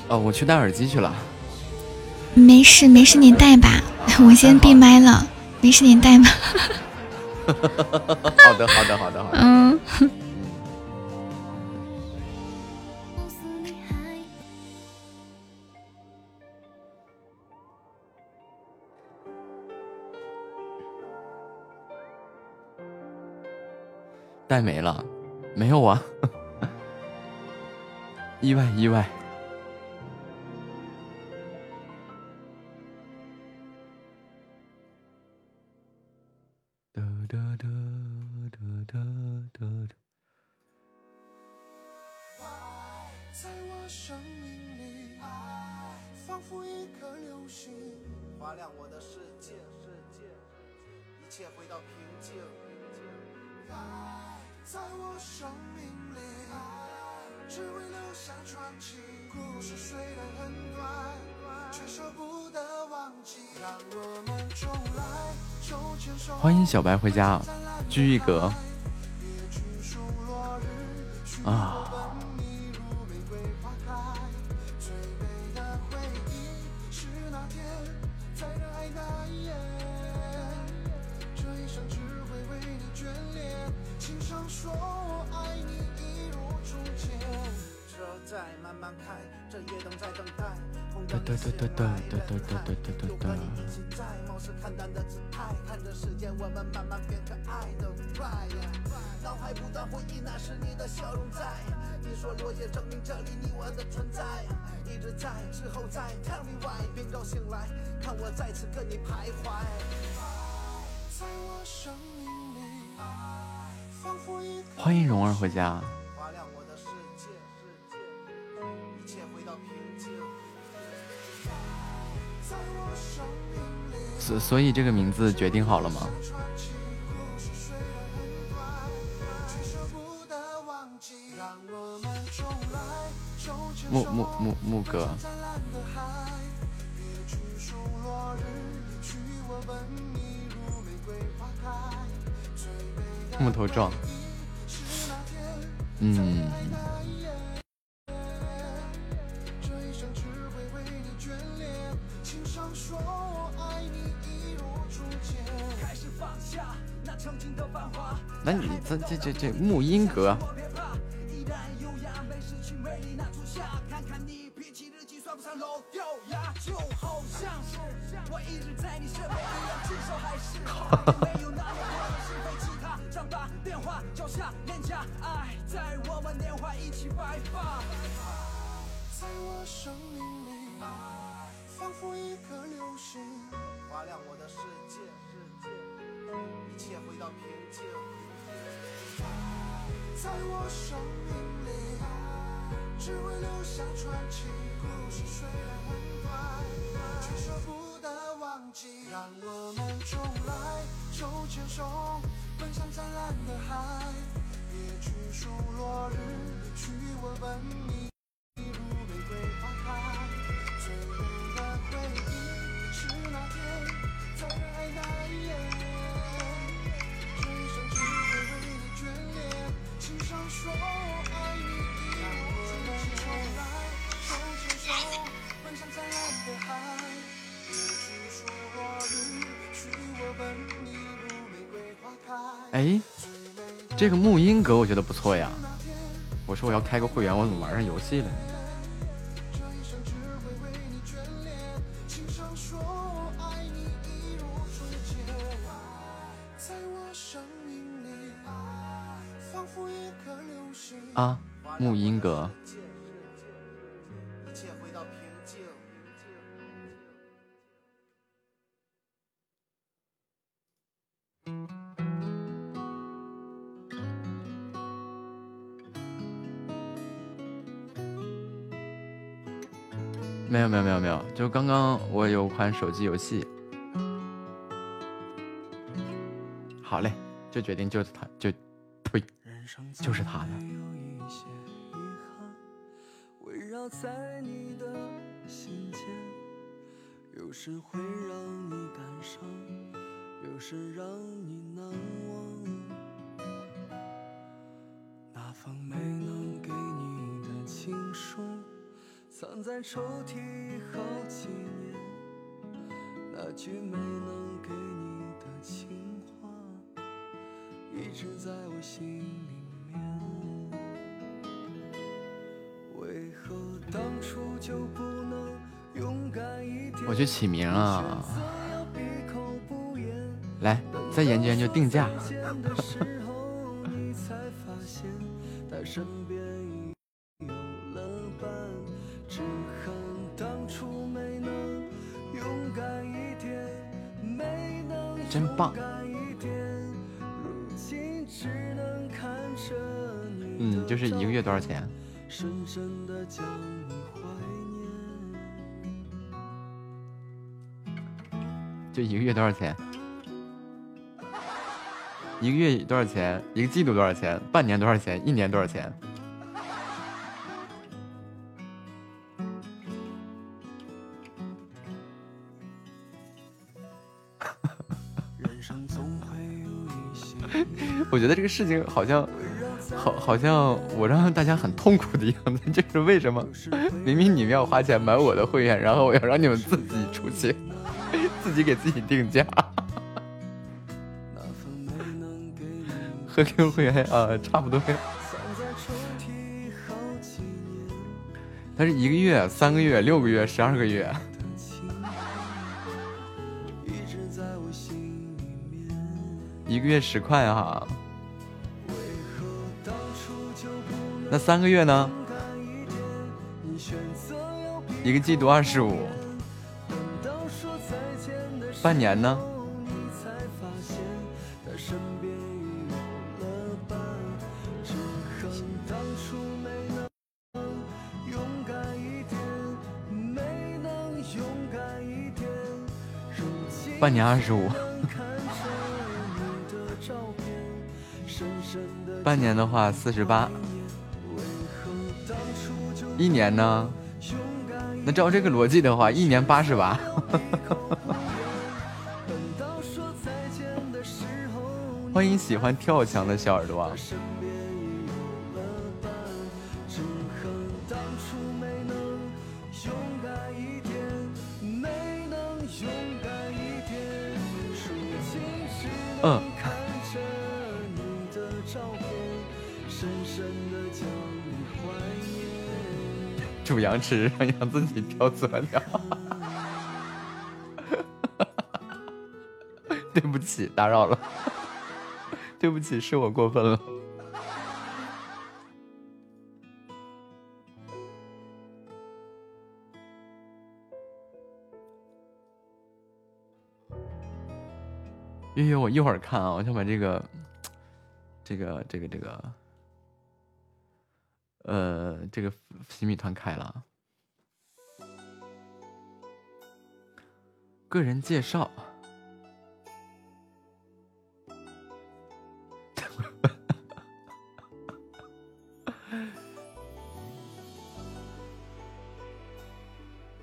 哦，我去戴耳机去了。没事没事，你戴吧，我先闭麦了。没事，你戴吧。好的，好的，好的，好的。嗯。带没了？没有啊，意 外意外。回家，居一格。字决定好了吗？木木木木哥。木头撞，嗯。那你这这这这木音阁。脚下脸颊，爱在我们年华一起白发。在我生命里，仿佛一颗流星，划亮我的世界，世界，一切回到平静。在我生命里，只会留下传奇。故事虽然很短，却舍不得忘记。让我们重来，手牵手。奔向湛蓝的海，别去数落日，去我吻你，一如玫瑰花开。哎，这个木音阁我觉得不错呀。我说我要开个会员，我怎么玩上游戏了？啊，木音阁。没有没有没有没有，就刚刚我有款手机游戏，好嘞，就决定就是他，就呸，就是他了要在你的心间有时会让你感伤有时让你难忘。那封没能给你的情书藏在抽屉好几年那句没能给你的情话一直在我心里我去起名啊！来，再研究研究定价。真棒！嗯，就是一个月多少钱？就一个月多少钱？一个月多少钱？一个季度多少钱？半年多少钱？一年多少钱？我觉得这个事情好像，好，好像我让大家很痛苦的样子，这是为什么？明明你们要花钱买我的会员，然后我要让你们自己出去，自己给自己定价。和 Q 会员啊，差不多呀。它是一个月、三个月、六个月、十二个月。一个月十块哈，那三个月呢？一个季度二十五，半年呢？半年二十五。半年的话四十八，一年呢？那照这个逻辑的话，一年八十八。欢迎喜欢跳墙的小耳朵。羊吃，让自己挑佐料。对不起，打扰了。对不起，是我过分了。月月，我一会儿看啊，我想把这个，这个，这个，这个。呃，这个洗米团开了。个人介绍。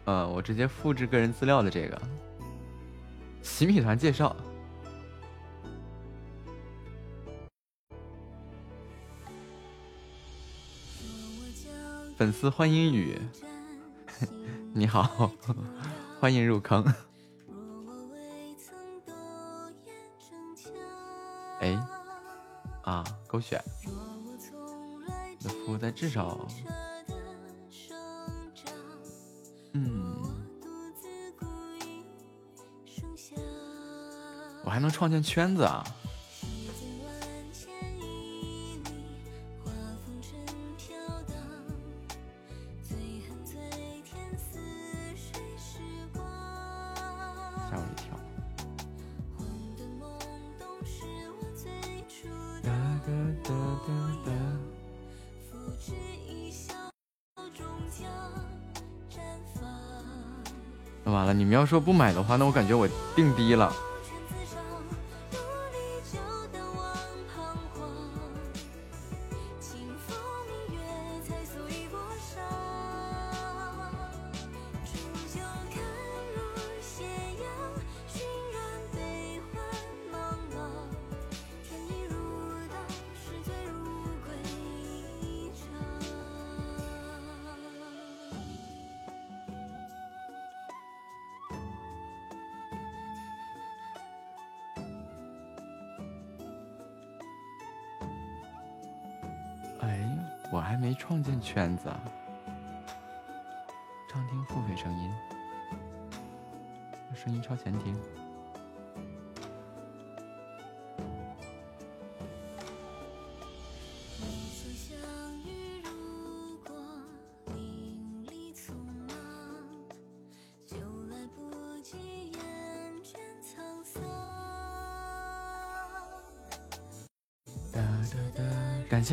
嗯，我直接复制个人资料的这个洗米团介绍。粉丝欢迎雨，你好，欢迎入坑。哎，啊，勾选，的服务在至少，嗯，我还能创建圈子啊。要说不买的话，那我感觉我定低了。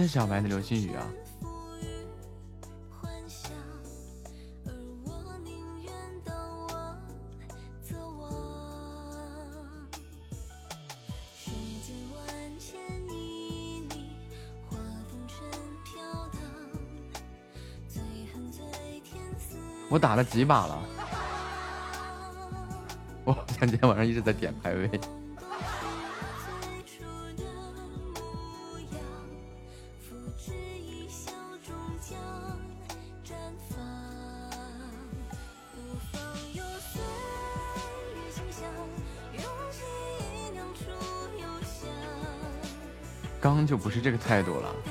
小白的流星雨啊！我打了几把了？我好 像今天晚上一直在点排位。就不是这个态度了。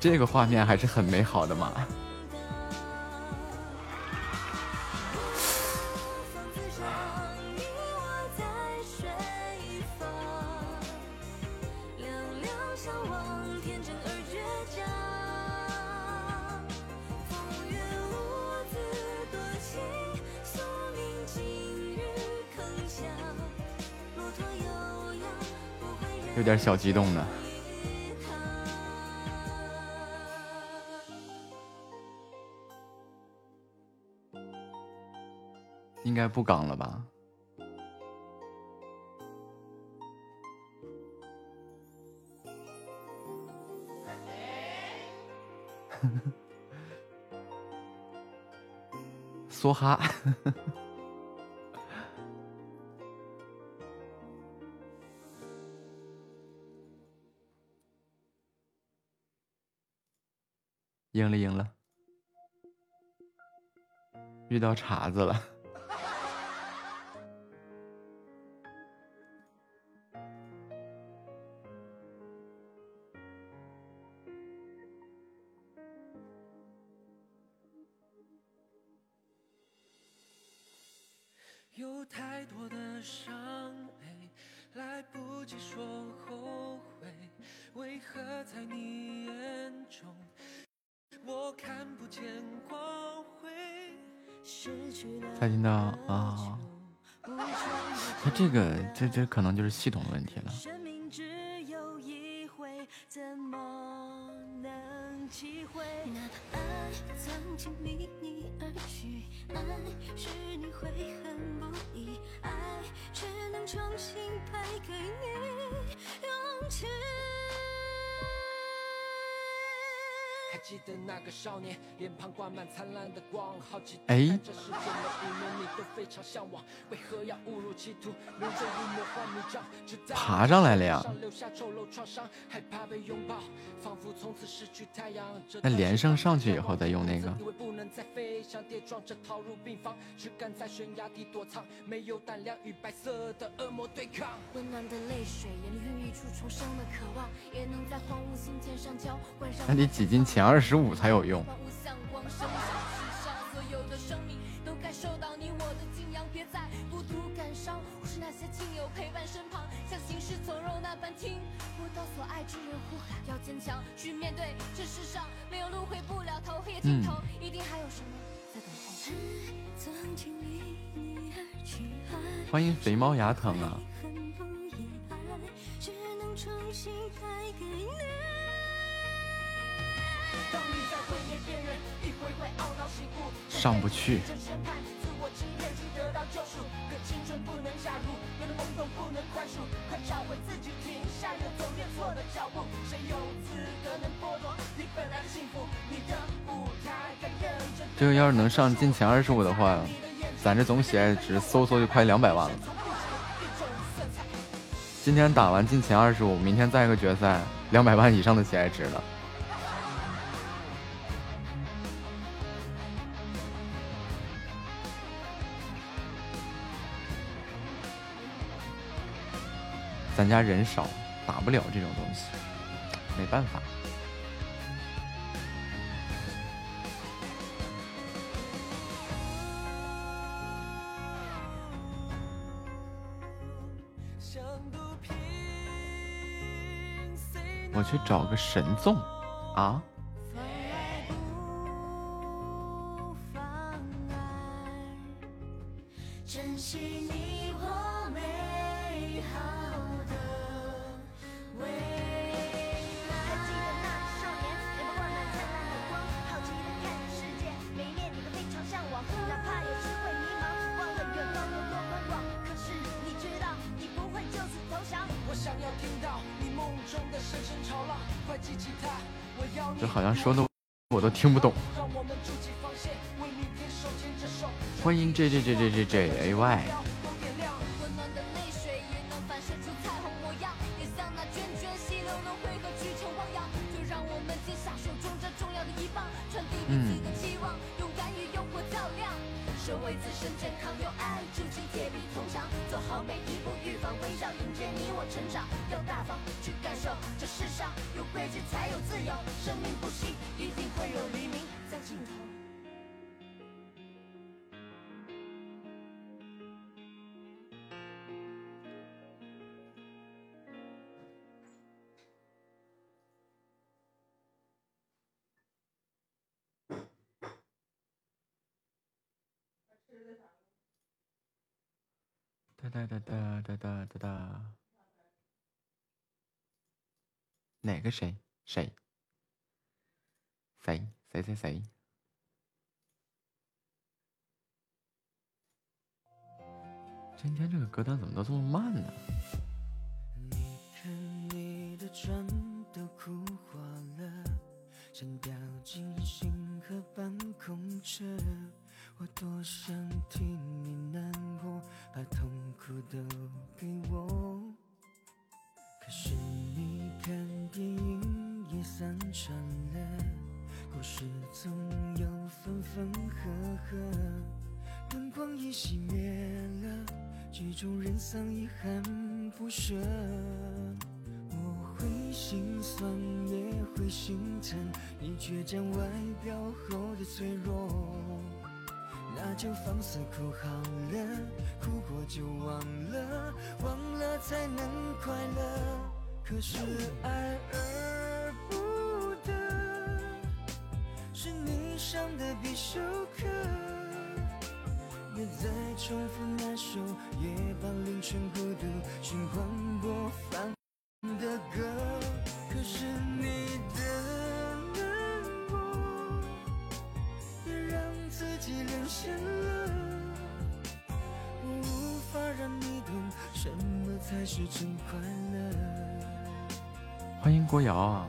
这个画面还是很美好的嘛。小激动呢应该不刚了吧？梭哈。遇到茬子了。这可能就是系统的问题了。生命只有一回，怎么能体会？爱曾经哎！爬上来了呀那连声上去以后再用那个温暖的泪水言语那你几斤前二十五才有用欢迎肥猫牙疼啊。重新开给一上不去。这个要是能上进前二十五的话咱这总喜爱值嗖嗖就快两百万了。今天打完进前二十五明天再一个决赛两百万以上的血还值了。咱家人少打不了这种东西没办法。我去找个神纵。啊？这好像说的我都听不懂。欢迎 j j j j j j a y。大方去感受，这世上有规矩才有自由，生命不息，一定会有黎明在尽头。哒哒哒哒哒哒哒哒。哪个谁？谁？谁？谁谁谁？今天这个歌单怎么都这么慢呢？看你的妆都哭花了，像掉进星河般空着。我多想替你难过，把痛苦都给我。可是电影也散场了，故事总有分分合合，灯光已熄灭了，剧中人丧遗憾不舍。我会心酸也会心疼，你倔强外表后的脆弱。那就放肆哭好了，哭过就忘了，忘了才能快乐。可是爱而不得，是你上的必修课。别再重复那首夜半凌晨孤独循环播放的歌。可是你的难过，别让自己沦陷了。我无法让你懂什么才是真快乐。欢迎郭瑶啊！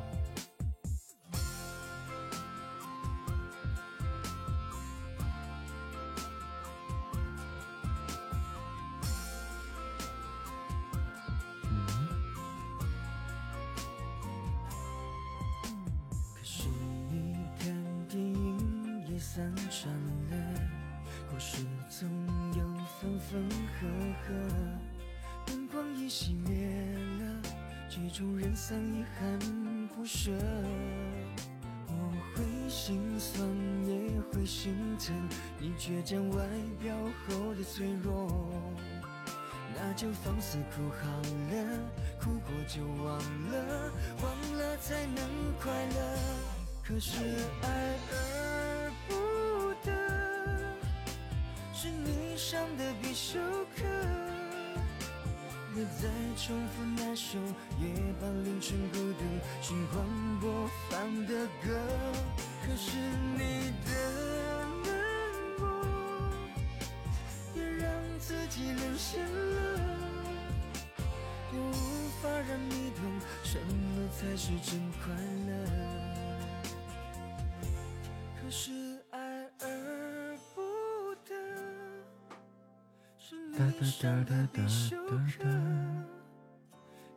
是你上的必修课。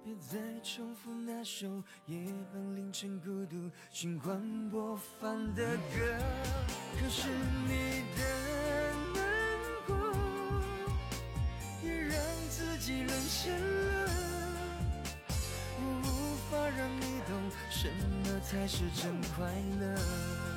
别再重复那首夜半凌晨孤独循环播放的歌。可是你的难过，也让自己沦陷了。我无法让你懂什么才是真快乐。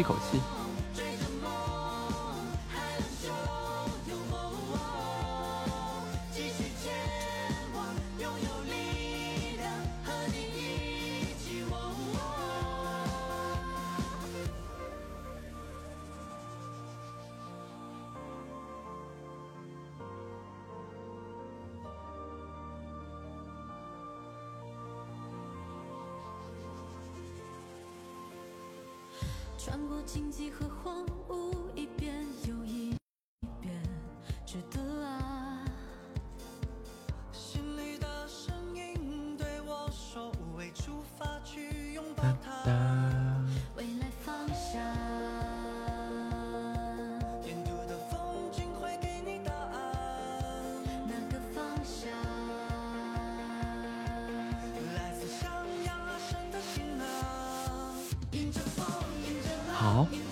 一口气。荆棘和荒芜。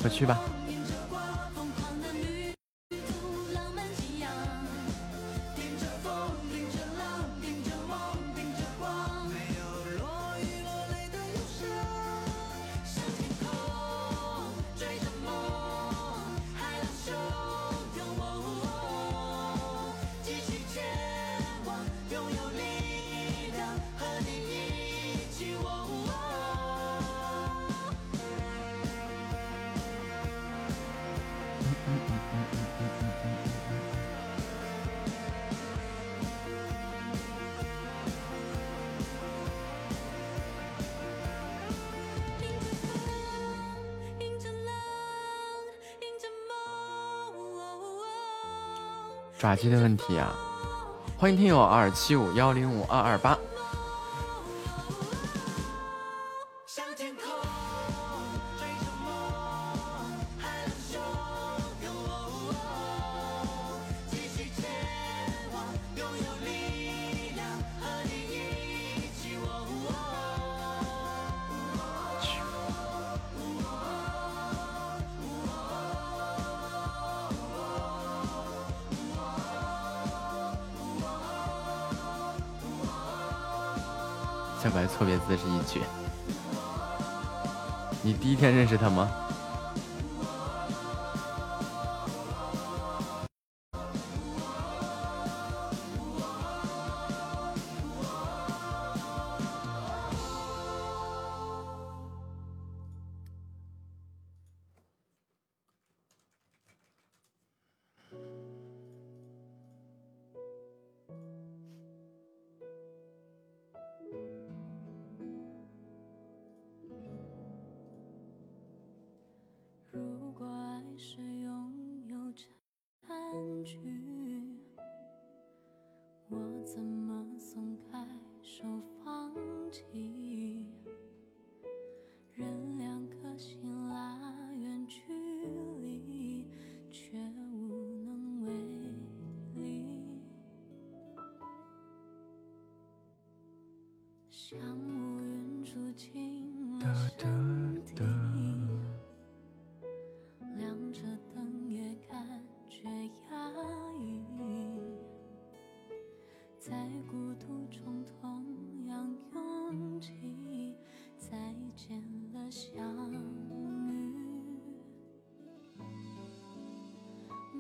快去吧。打击的问题啊。欢迎听友二七五幺零五二二八。孤独中同样拥挤再见了相遇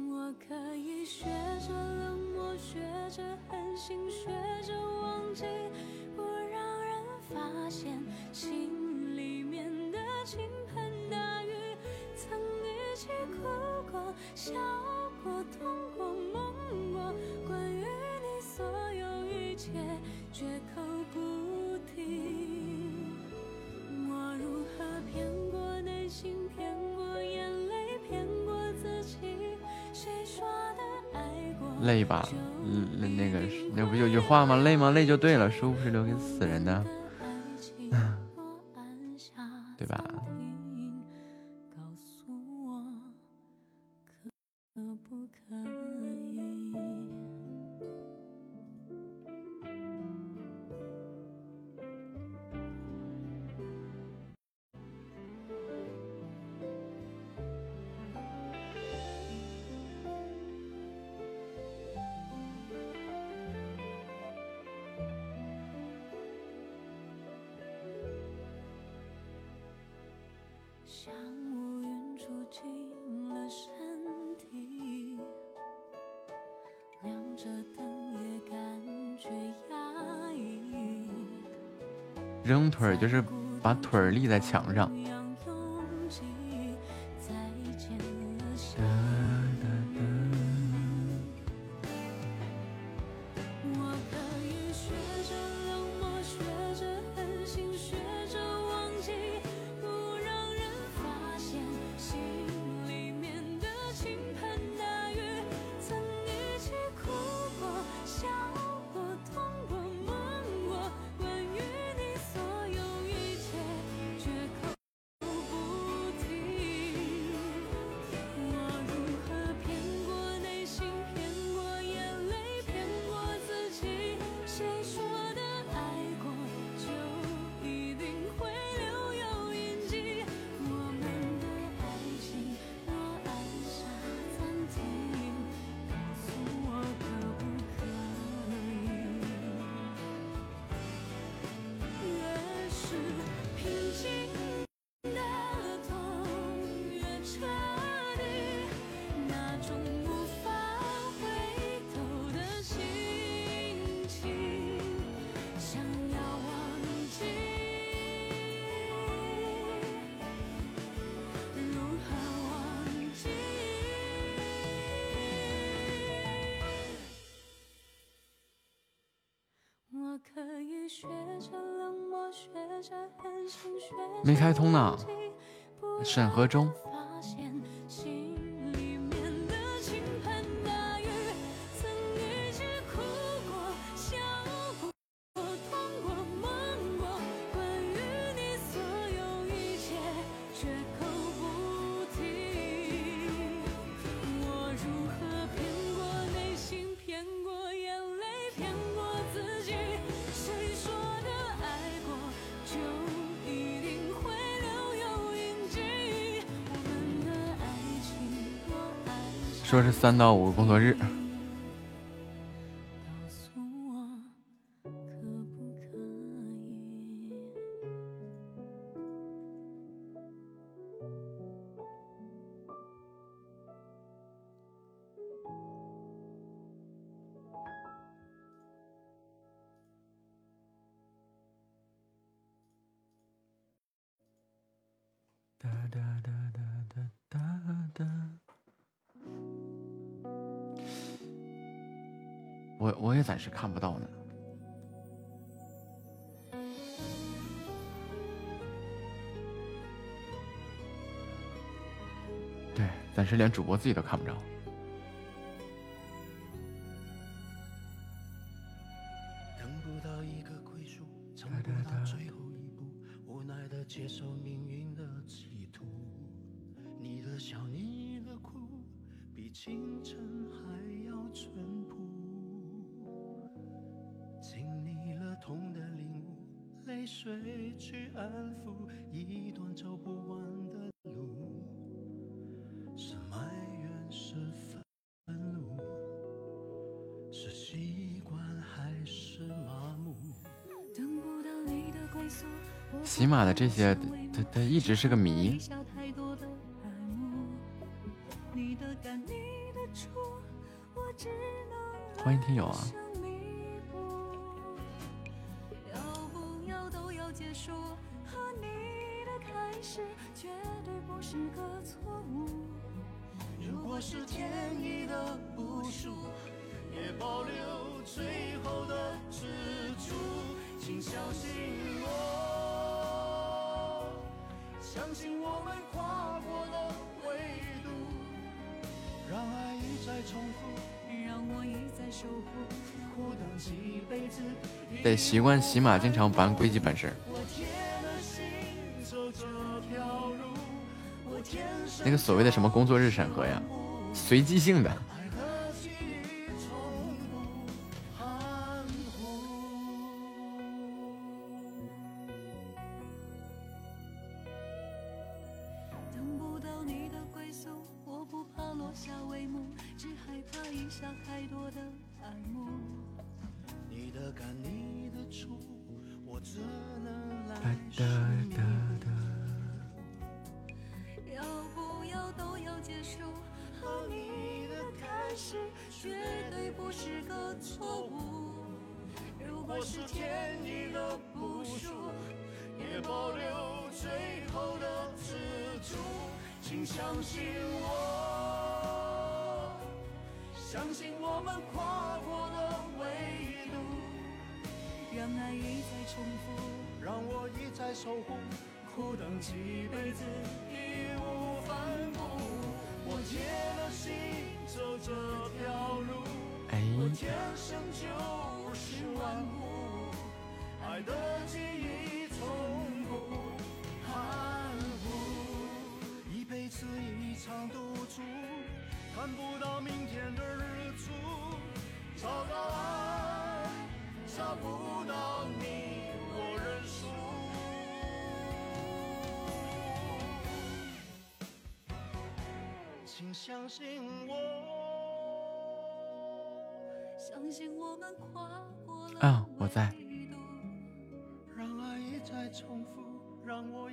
我可以学着冷漠学着狠心学着忘记不让人发现心里面的倾盆大雨曾一起哭过笑绝口不提。我如何骗过内心，骗过眼泪，骗过自己？谁说的爱过？累吧，那那个那不就有话吗？累吗？累就对了，舒服是留给死人的。就是把腿儿立在墙上三到五个工作日。连主播自己都看不着。这些他，他一直是个谜。欢迎听友啊。得习惯骑马，经常不按规矩办事。那个所谓的什么工作日审核呀，随机性的。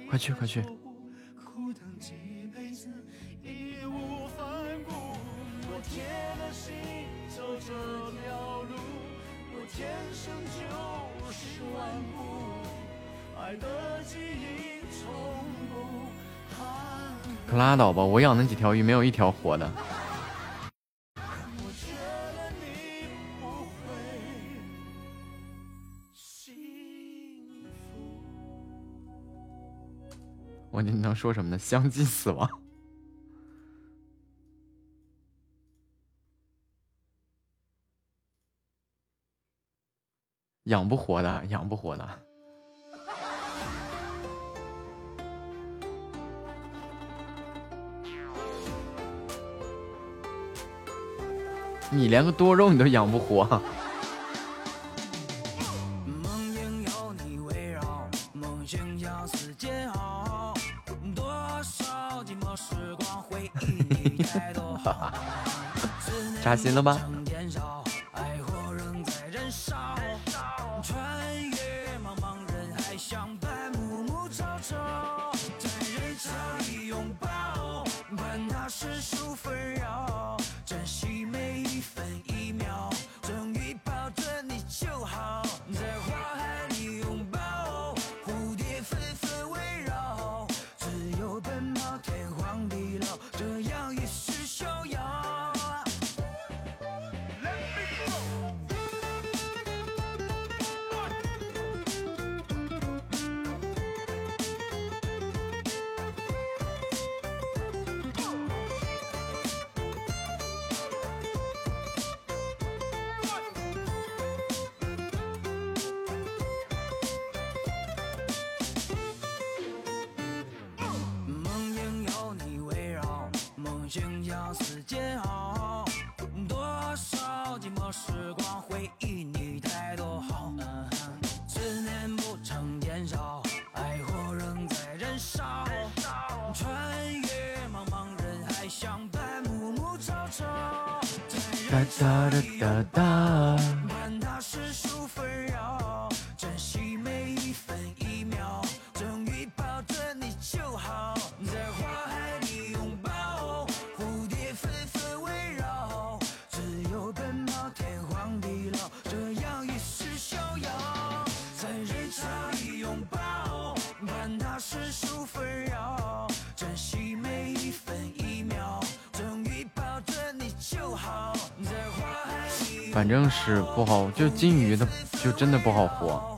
快去快去。可拉倒吧，我养那几条鱼没有一条活的。我你能说什么呢？相继死亡。养不活的，养不活的。你连个多肉你都养不活。扎心了吧。真是不好就金鱼的就真的不好活。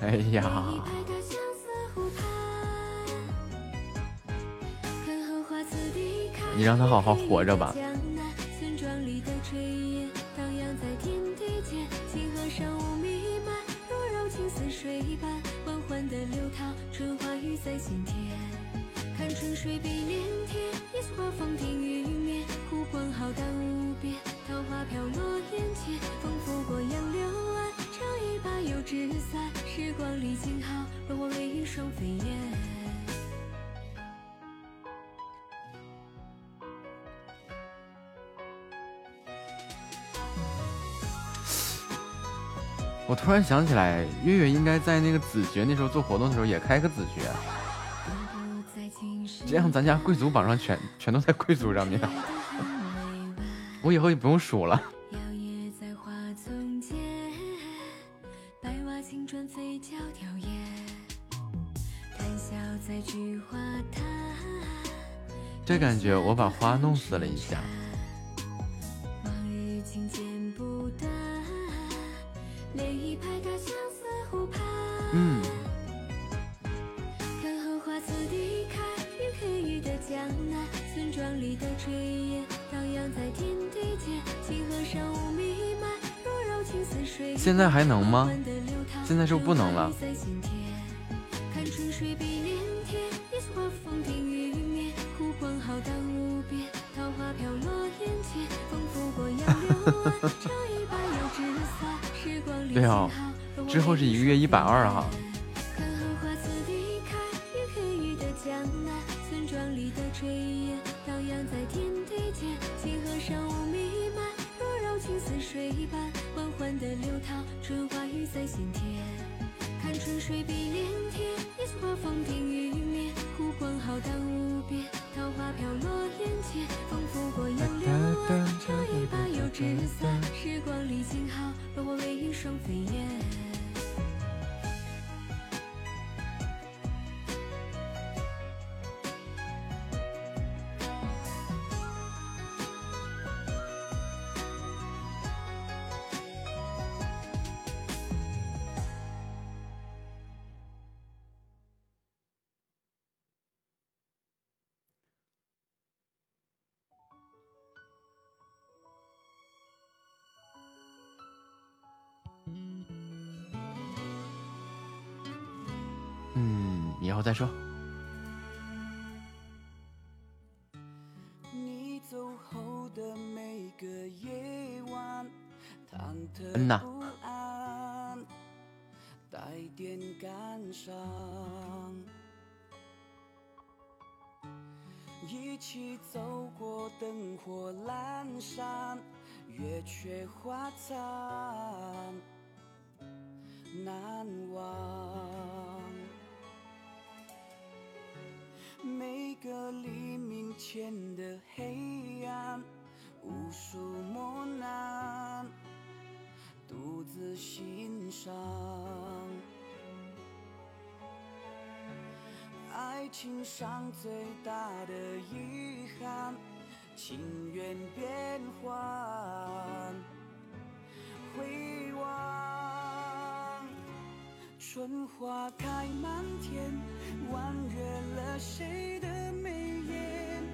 哎呀。你让他好好活着吧。想起来，月月应该在那个子爵那时候做活动的时候也开个子爵，这样咱家贵族榜上全全都在贵族上面，我以后就不用数了。这感觉，我把花弄死了一下。还能吗？现在是不是不能了？对哦，之后是一个月一百二哈。最大的遗憾，情缘变幻，回望。春花开满天，婉约了谁的眉眼？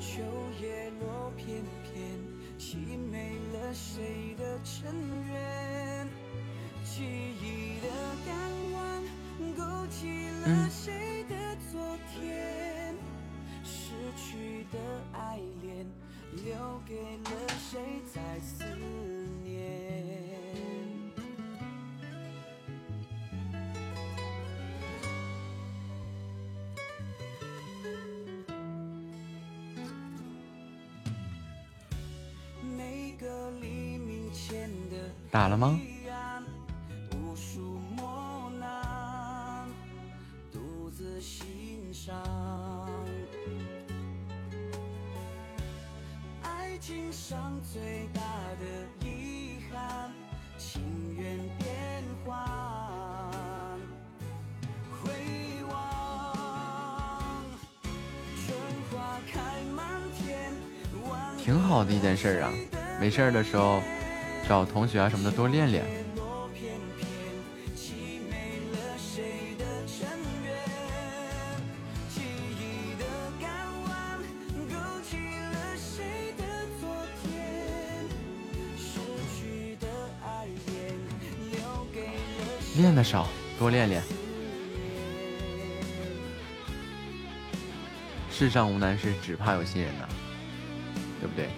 秋叶落片片，凄美了谁的尘缘？记忆的港湾，勾起了谁的昨天？失去的爱恋，留给了谁在思念？每个黎明前的打了吗？事儿啊。没事儿的时候，找同学啊什么的多练练。练的少，多练练。世上无难事，只怕有心人呐，对不对？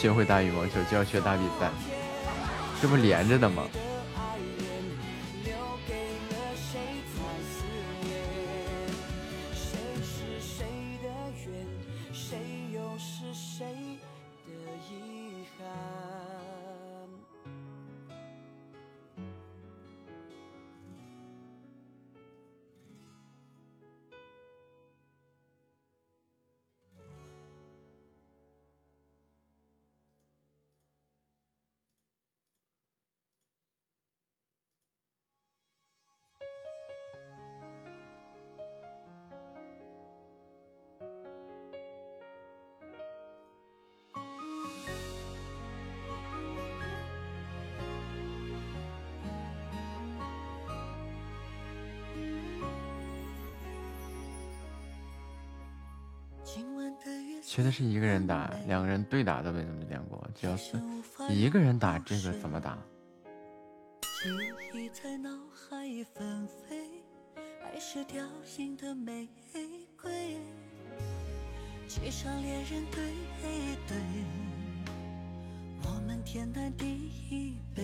学会打羽毛球就要学打比赛，这不连着的吗？是一个人打，两个人对打都没怎么练过。只要是一个人打，这个怎么打？记忆在脑海纷飞，爱是凋零的玫瑰，街上恋人对对，我们天南地北，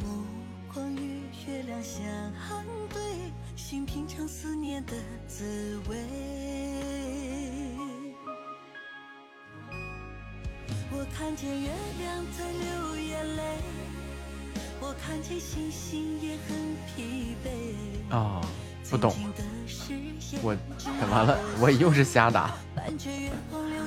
目光与月亮相对，心品尝思念的滋味。见月亮在流眼泪，我看见星星也很疲惫。啊、不懂，我完了，我又是瞎打。半觉月光流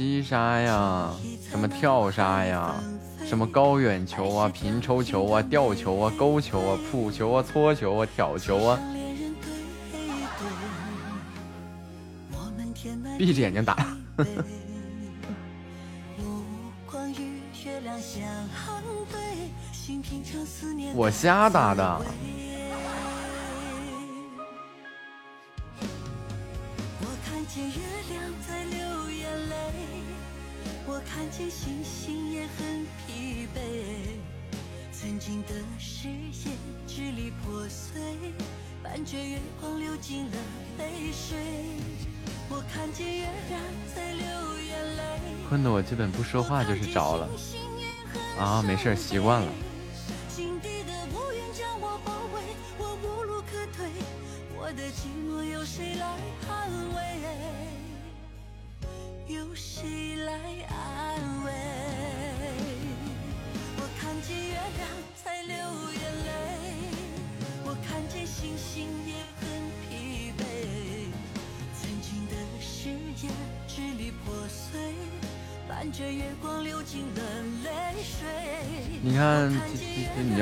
击，杀呀，什么跳杀呀，什么高远球啊、平抽球啊、吊球啊、勾球啊、扑球啊、搓球啊、挑球啊，闭着眼睛打。我瞎打的。基本不说话就是着了。啊，没事，习惯了。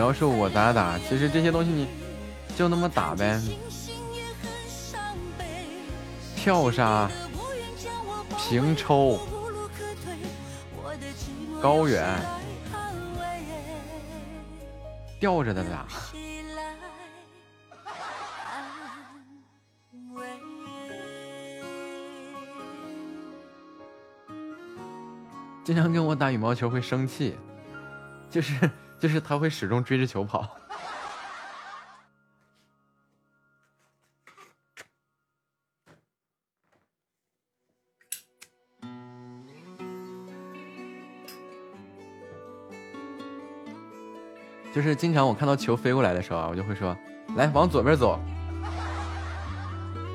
这这你要是我咋打？其实这些东西你就那么打呗。跳杀、平抽、高远、吊着的打。经常跟我打羽毛球会生气，就是就是他会始终追着球跑。就是经常我看到球飞过来的时候啊，我就会说：“来，往左边走。”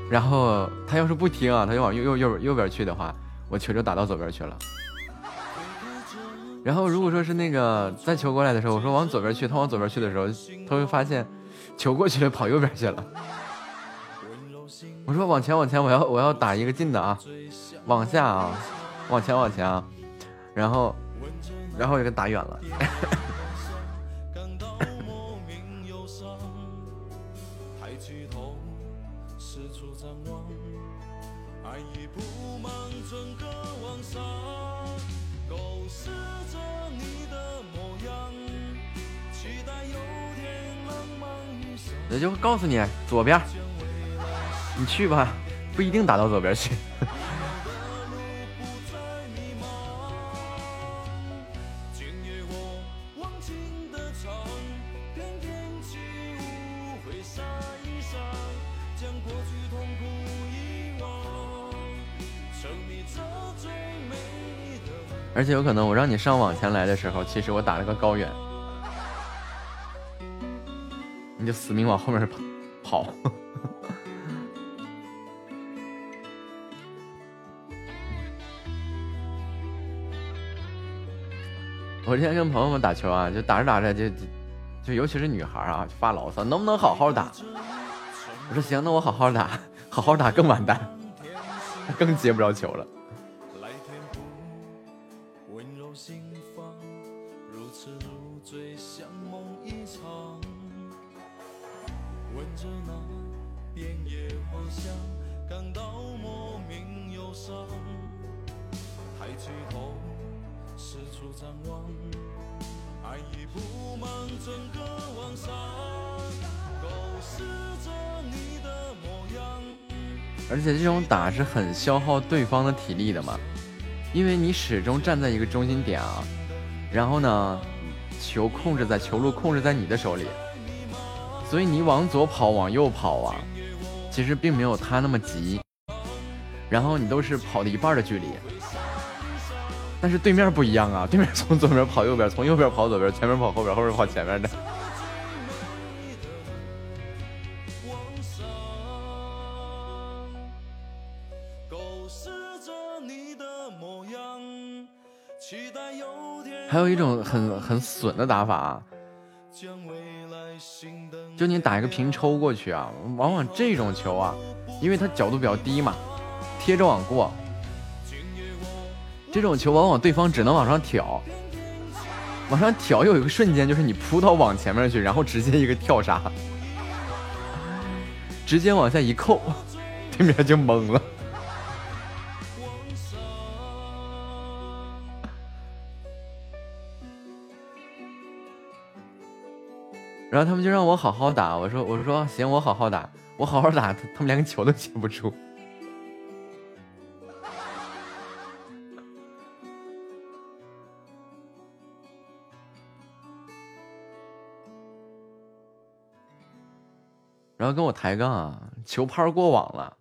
然后他要是不听啊，他就往右右右右边去的话，我球就打到左边去了。然后如果说是那个再球过来的时候，我说往左边去，他往左边去的时候，他会发现球过去了，跑右边去了。我说往前往前，我要我要打一个近的啊，往下啊，往前往前啊，然后然后就给打远了。构思着你的模样，期待有天浪漫余生。那就告诉你，左边你去吧，不一定打到左边去。而且有可能我让你上网前来的时候，其实我打了个高远，你就死命往后面跑。跑我之前跟朋友们打球啊，就打着打着就就就尤其是女孩啊，就发牢骚，能不能好好打？我说行，那我好好打，好好打更完蛋，更接不着球了。这种打是很消耗对方的体力的嘛，因为你始终站在一个中心点啊，然后呢，球控制在球路控制在你的手里，所以你往左跑往右跑啊，其实并没有他那么急，然后你都是跑了一半的距离，但是对面不一样啊，对面从左边跑右边，从右边跑左边，前面跑后边，后边跑前面的。还有一种很很损的打法，就你打一个平抽过去啊，往往这种球啊，因为它角度比较低嘛，贴着网过，这种球往往对方只能往上挑，往上挑有一个瞬间就是你扑到网前面去，然后直接一个跳杀，直接往下一扣，对面就懵了。然后他们就让我好好打，我说我说行，我好好打，我好好打，他们连个球都接不住。然后跟我抬杠啊，球拍过网了。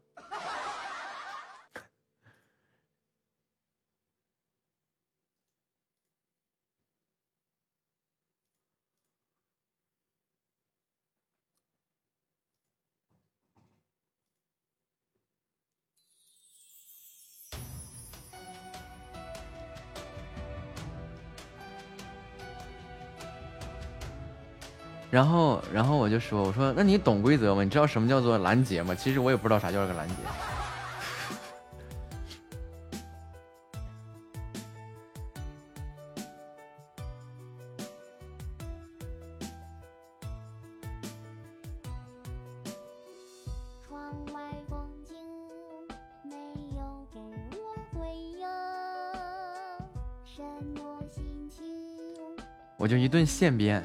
然后，然后我就说：“我说，那你懂规则吗？你知道什么叫做拦截吗？其实我也不知道啥叫个拦截。窗外风景没有给我回应，我就一顿现编。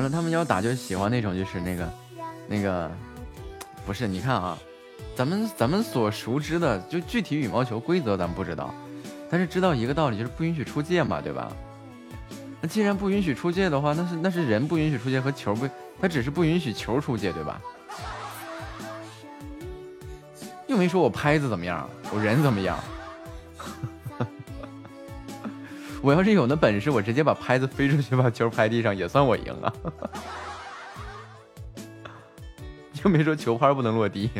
完了，他们要打就喜欢那种，就是那个，那个，不是？你看啊，咱们咱们所熟知的，就具体羽毛球规则咱不知道，但是知道一个道理，就是不允许出界嘛，对吧？那既然不允许出界的话，那是那是人不允许出界和球不，他只是不允许球出界，对吧？又没说我拍子怎么样，我人怎么样。我要是有那本事，我直接把拍子飞出去，把球拍地上，也算我赢啊。又没说球拍不能落地。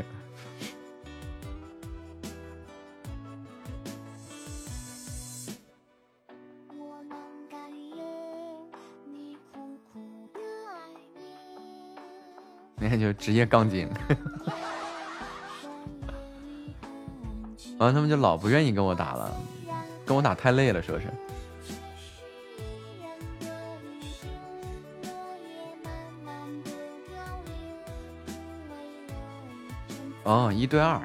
你苦苦的爱你。那就职业杠精。完了，他们就老不愿意跟我打了，跟我打太累了，说是。哦，一对二。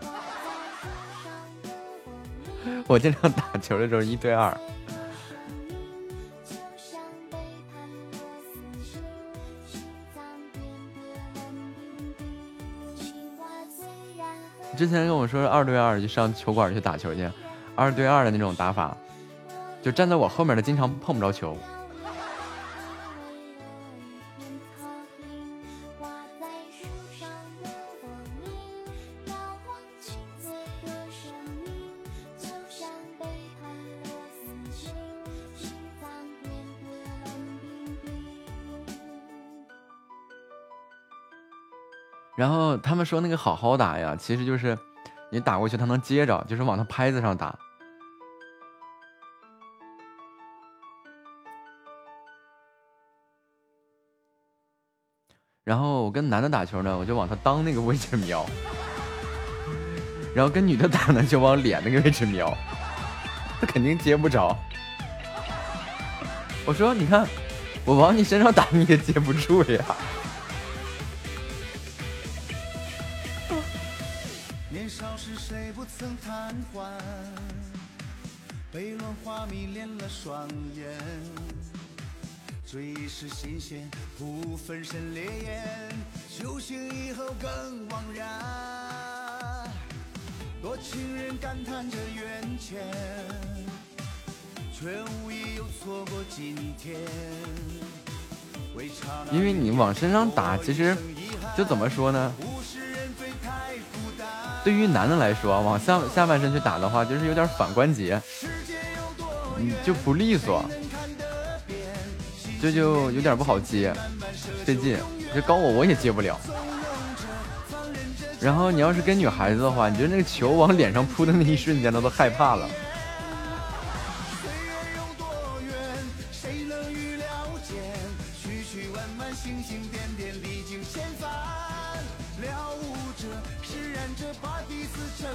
我经常打球的时候一对二。之前跟我说二对二就上球馆去打球去，二对二的那种打法，就站在我后面的经常碰不着球。然后他们说那个好好打呀，其实就是你打过去他能接着，就是往他拍子上打。然后我跟男的打球呢，我就往他裆那个位置瞄；然后跟女的打呢，就往脸那个位置瞄，他肯定接不着。我说：“你看，我往你身上打，你也接不住呀。”迷恋了双眼，追忆时新鲜，不分身烈焰，酒醒以后更惘然。多情人感叹着缘浅，却无意又错过今天。因为你往身上打，其实就怎么说呢？对于男的来说，往下下半身去打的话，就是有点反关节，你就不利索，这就有点不好接，费劲。这高我我也接不了。然后你要是跟女孩子的话，你觉得那个球往脸上扑的那一瞬间，她都害怕了。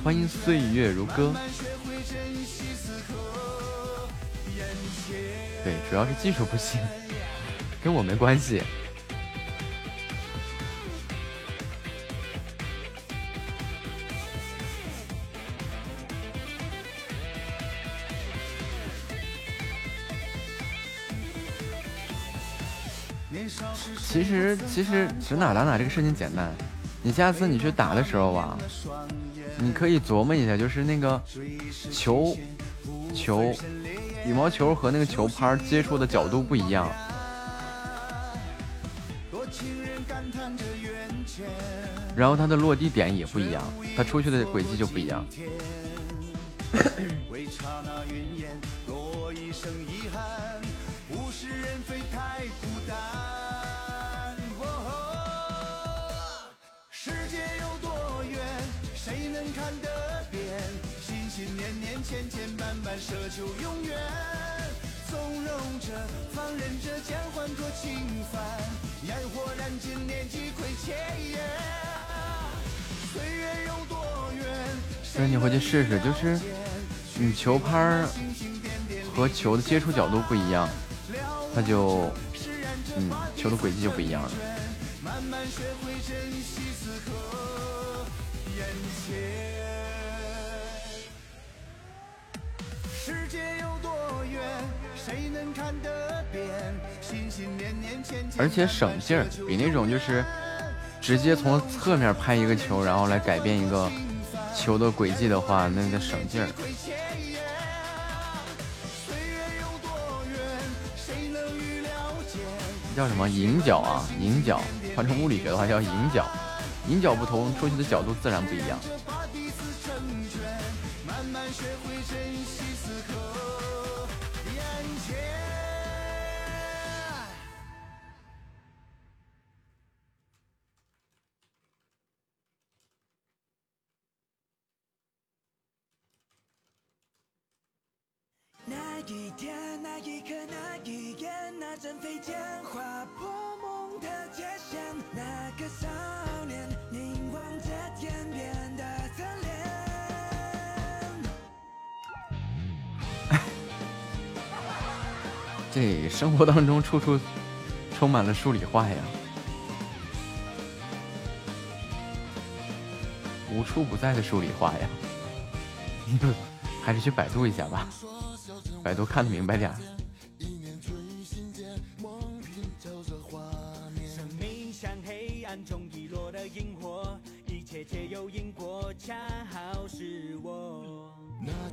欢迎岁月如歌。主要是技术不行，跟我没关系。其实其实指哪打哪这个事情简单，你下次你去打的时候吧，你可以琢磨一下，就是那个球球羽毛球和那个球拍接触的角度不一样，然后它的落地点也不一样，它出去的轨迹就不一样。世界有多远谁能看得遍？心心念念，千千万万，奢求永远。纵容着，放任着，将换作情烦，烟火燃尽，念几亏切眼。岁月有多远？所以你回去试试，就是你球拍和球的接触角度不一样，它就嗯球的轨迹就不一样了。慢慢学会珍惜世界有多远，谁能看得遍？心心念念，千千而且省劲儿，比那种就是直接从侧面拍一个球，然后来改变一个球的轨迹的话，那个省劲儿。叫什么银角啊？银角，换成物理学的话叫银角。迎角不同，出去的角度自然不一样。那一天，那一刻，那一眼，那阵飞剑划破梦的界限，那个伤这生活当中处处充满了数理化呀，无处不在的数理化呀。还是去百度一下吧，百度看得明白点儿。生命像黑暗中遗落的萤火，一切皆有因果，恰好是我。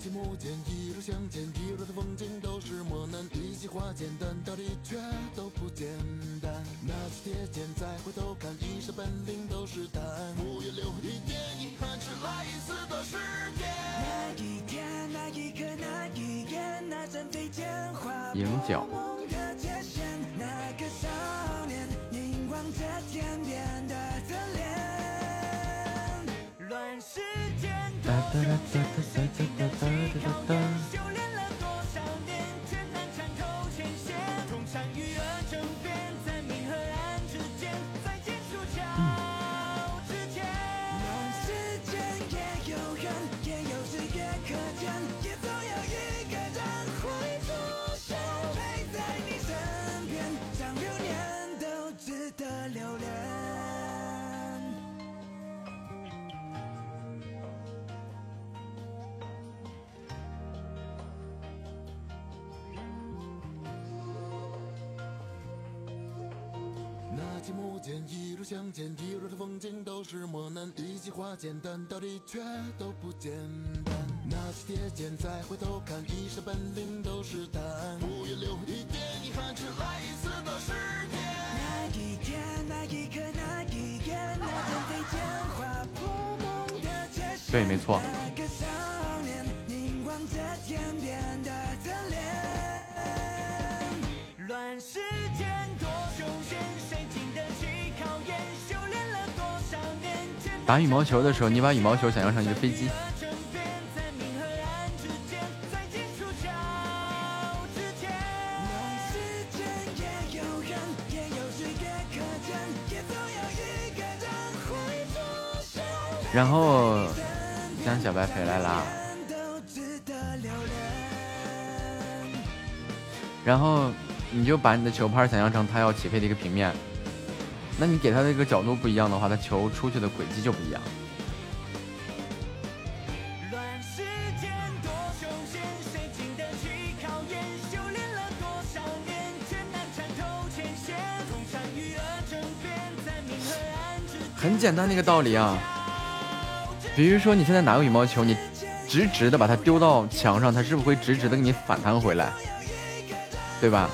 那期幕间一路向前，一路的风景都是磨难，一起化简单，道理却都不简单。那次铁剑再回头看，一身本领都是胆，不愿留一点遗憾，只来一次的时间。那一天，那一刻，那一眼，那阵飞剑划迎角，梦的界限，那个少年凝望着天边的侧脸。乱世间哒哒哒哒哒那期幕间一路向前，一路的风景都是磨难，一起化简单，道理却都不简单。那次铁剑再回头看，一身本领都是胆，不愿留一点遗憾，只来一次的时间。那一天，那一刻，那一眼，那阵飞剑划破梦的界限。对，没错。打羽毛球的时候，你把羽毛球想象成一个飞机。然后，江小白回来啦。然后，你就把你的球拍想象成它要起飞的一个平面。那你给他的一个角度不一样的话，他球出去的轨迹就不一样。很简单的一个道理啊，比如说你现在拿个羽毛球，你直直的把它丢到墙上，它是不是会直直的给你反弹回来？对吧？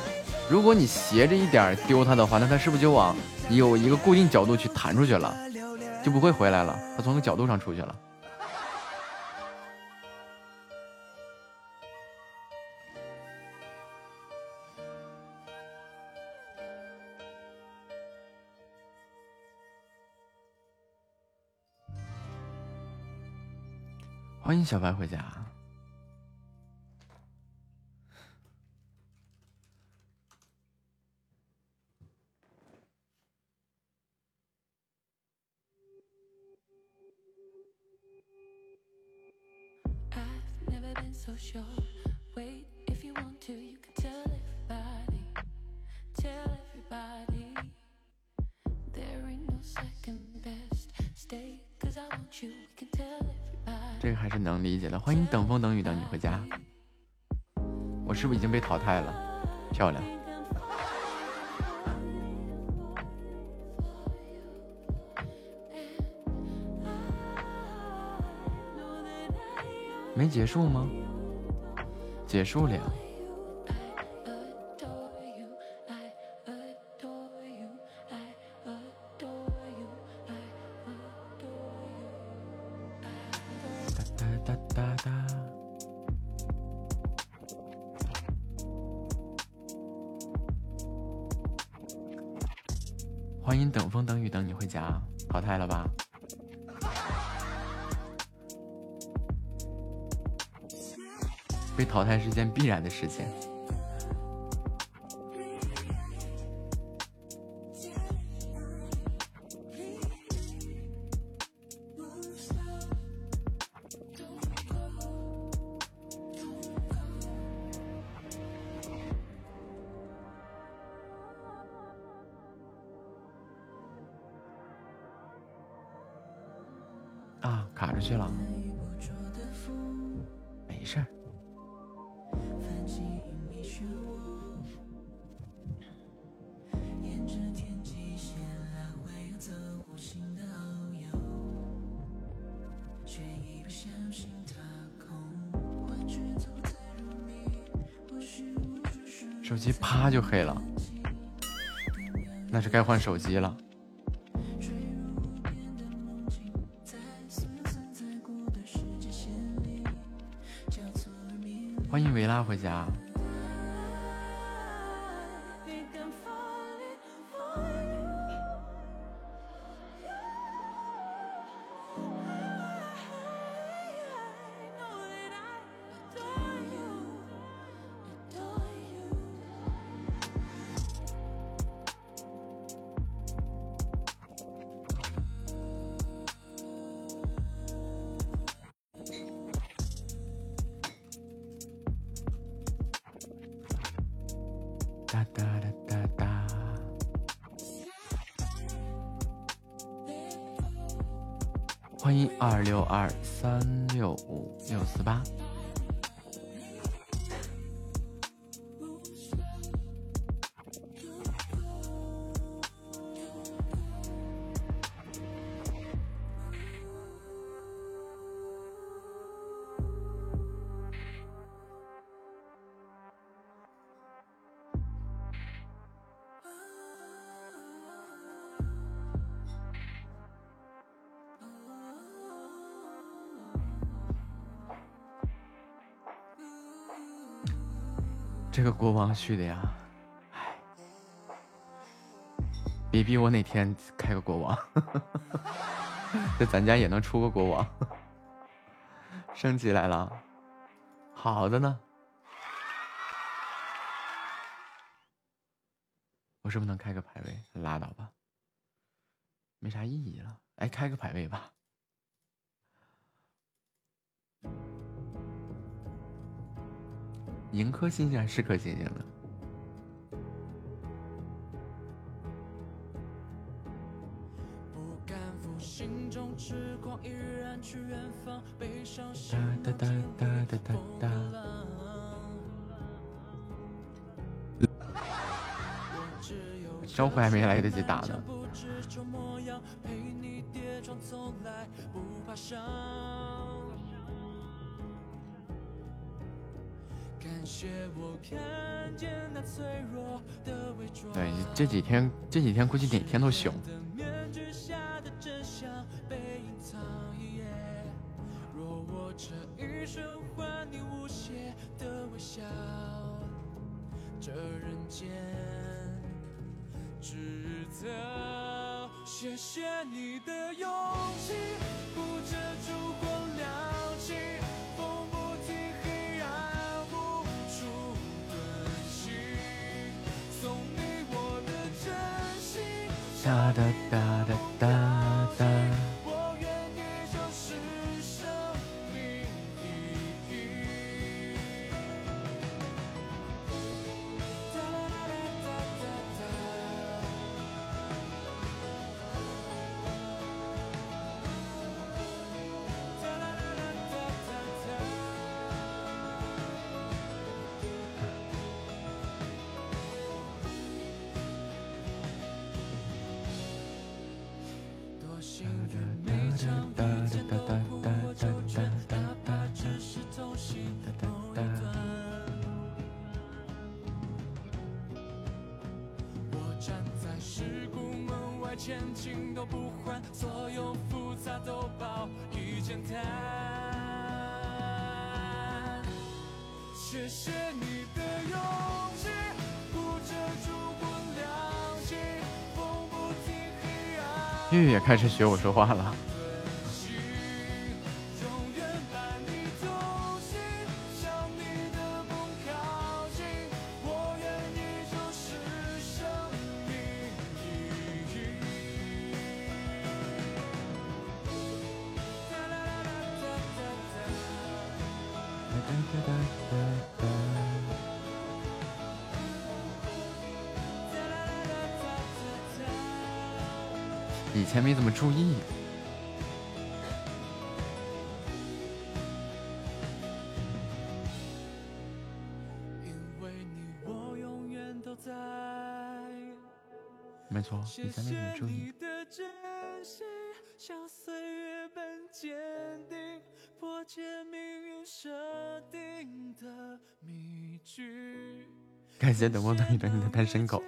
如果你斜着一点丢它的话，那它是不是就往有一个固定角度去弹出去了，就不会回来了？他从个角度上出去了。欢迎小白回家。So sure. Wait, if you want to, you can tell everybody. Tell everybody. There ain't no second best. Stay, cause I want you. We can tell everybody. 这个还是能理解的。欢迎等风等雨等你回家。我是不是已经被淘汰了？漂亮。没结束吗？结束了呀。哒哒哒哒哒。欢迎等风等雨等你回家，淘汰了吧？还是件必然的事情。该换手机了。欢迎维拉回家。这个国王续的呀，哎，别逼我哪天开个国王，这咱家也能出个国王，升级来了，好的呢，我是不是能开个排位？拉倒吧，没啥意义了，哎，开个排位吧。迎颗星星还是颗星星呢？哒哒哒哒哒哒招呼还没来得及打呢。对，这几天这几天估计哪天都凶。这人间值得。谢谢你的勇气，不遮烛光亮起，哒哒哒哒哒开始学我说话了。没错，以前没怎么注意。的真心，像岁月般坚定，破解命运设定的迷局。感谢等我等一等你的单身狗。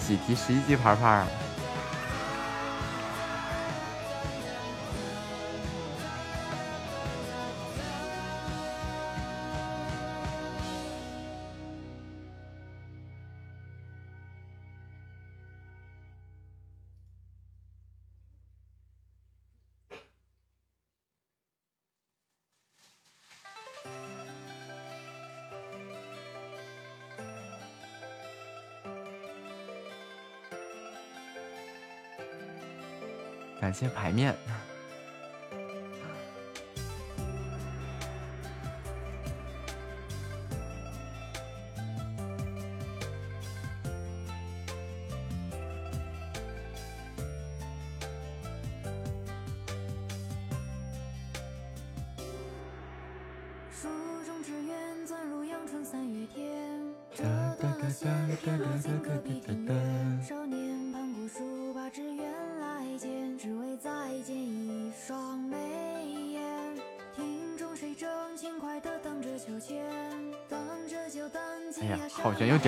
喜提十一级牌牌。这排面。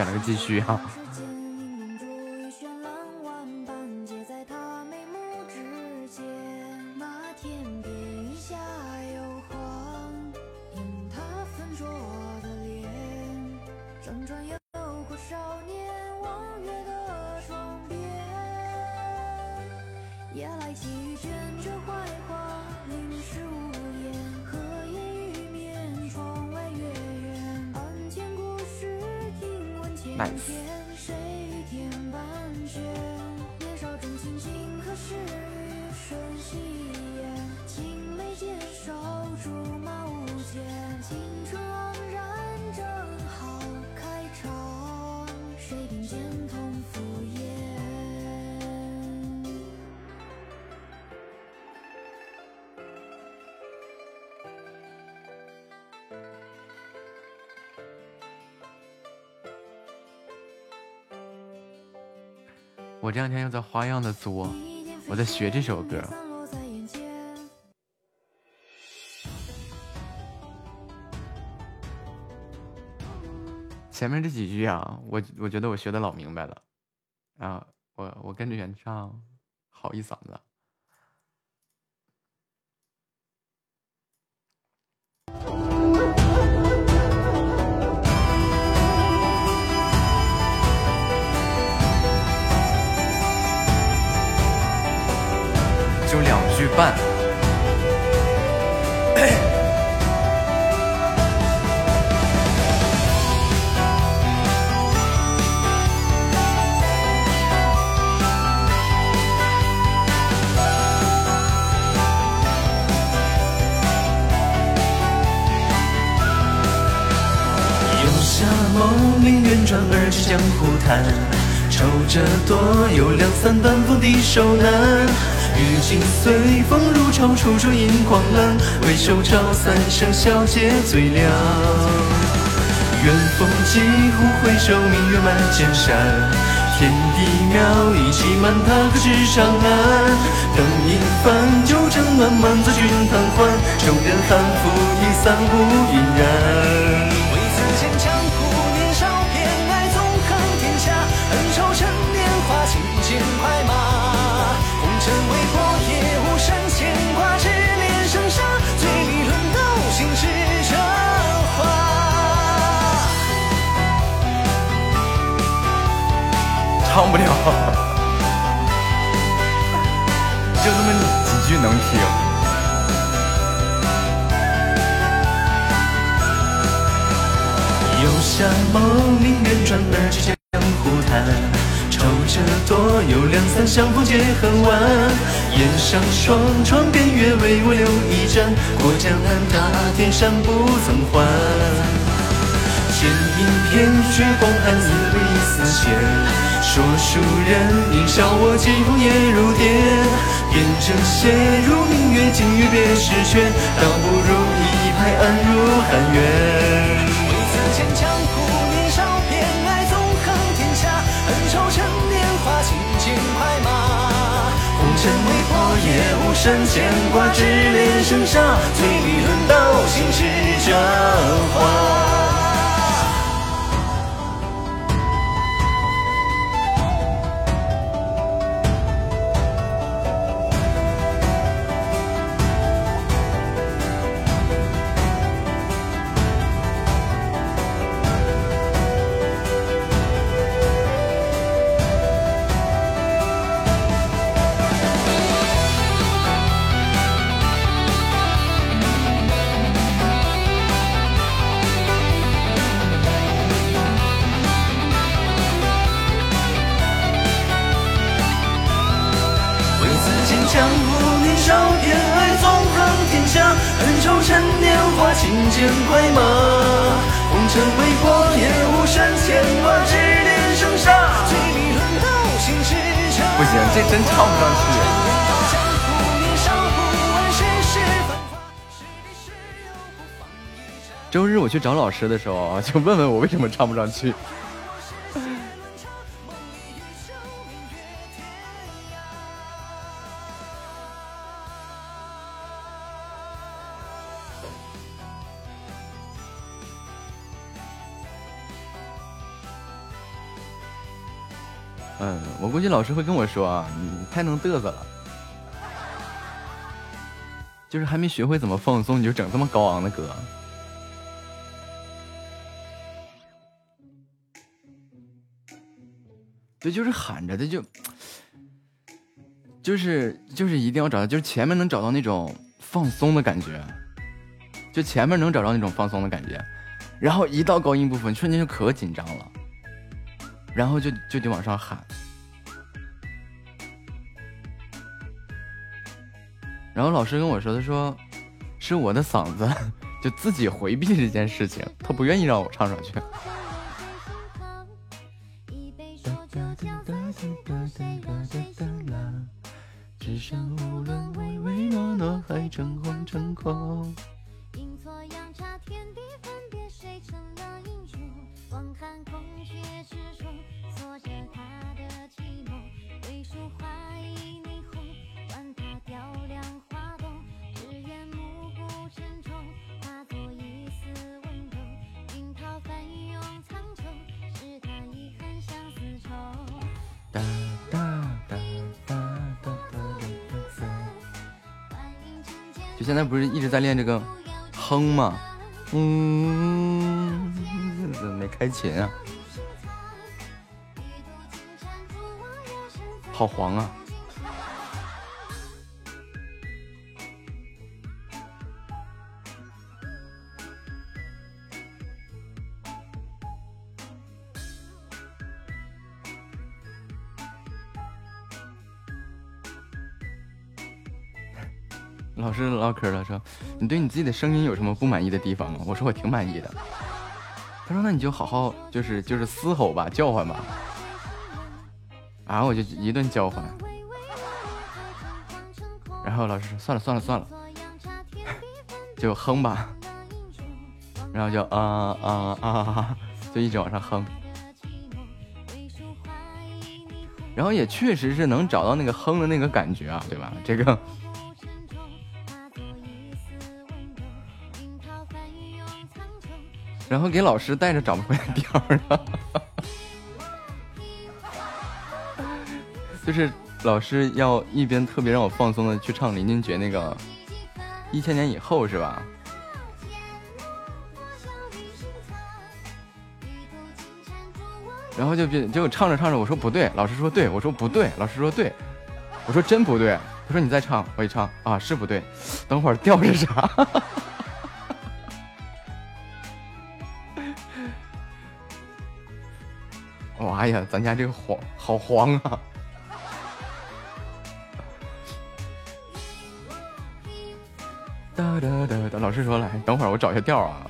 还是继续哈。听闻我这两天又在花样的作，我在学这首歌。前面这几句啊，我我觉得我学的老明白了，啊，我我跟着原唱手难。雨尽随风如潮，处处映狂澜。回首朝三生，笑，皆最凉。远风几乎回首，明月满千山。天地渺，一骑满踏可知长安。灯影泛酒正暖，满座君贪欢。众人酣服已散无嫣然。唱不了，就那么几句能听。游侠梦，命远转而至江湖叹。愁着多有两三，相逢皆恨晚。檐上霜，窗边月，为我留一盏。过江南，踏天山，不曾还。剑影偏雪光寒，似离丝线。说书人应笑我几红叶如蝶，辨证写入明月，今月别时缺，倒不如一拍案如汉渊。为此间江湖年少。偏爱纵横天下，恩仇趁年华，轻剑快马。红尘未破，也无甚牵挂，只恋生杀，醉里论道，醒时折花。去找老师的时候啊，就问问我为什么唱不上去。嗯，我估计老师会跟我说啊，你太能嘚瑟了，就是还没学会怎么放松，你就整这么高昂的歌。对，就是喊着的，就就是就是一定要找到，就是前面能找到那种放松的感觉，就前面能找到那种放松的感觉，然后一到高音部分，瞬间就可紧张了，然后就就得往上喊，然后老师跟我说，他说是我的嗓子 就自己回避这件事情，他不愿意让我唱上去。哒哒哒哒哒哒哒哒啦只剩无沌唯唯诺诺还诚惶诚恐现在不是一直在练这个哼吗？嗯，怎么没开琴啊？好黄啊！唠嗑了，说你对你自己的声音有什么不满意的地方吗？我说我挺满意的。他说那你就好好就是就是嘶吼吧，叫唤吧。啊，我就一顿叫唤。然后老师说算了算了算了，就哼吧。然后就啊啊啊，就一直往上哼。然后也确实是能找到那个哼的那个感觉啊，对吧？这个。然后给老师带着找不回来调儿了，就是老师要一边特别让我放松的去唱林俊杰那个《一千年以后》是吧？然后就别结果唱着唱着我说不对，老师说对，我说不对，老师说对，我说真不对，他说你再唱，我一唱啊是不对，等会儿调是啥？妈呀，咱家这个黄好黄啊！哒哒哒哒，老师说来，等会儿我找一下调啊。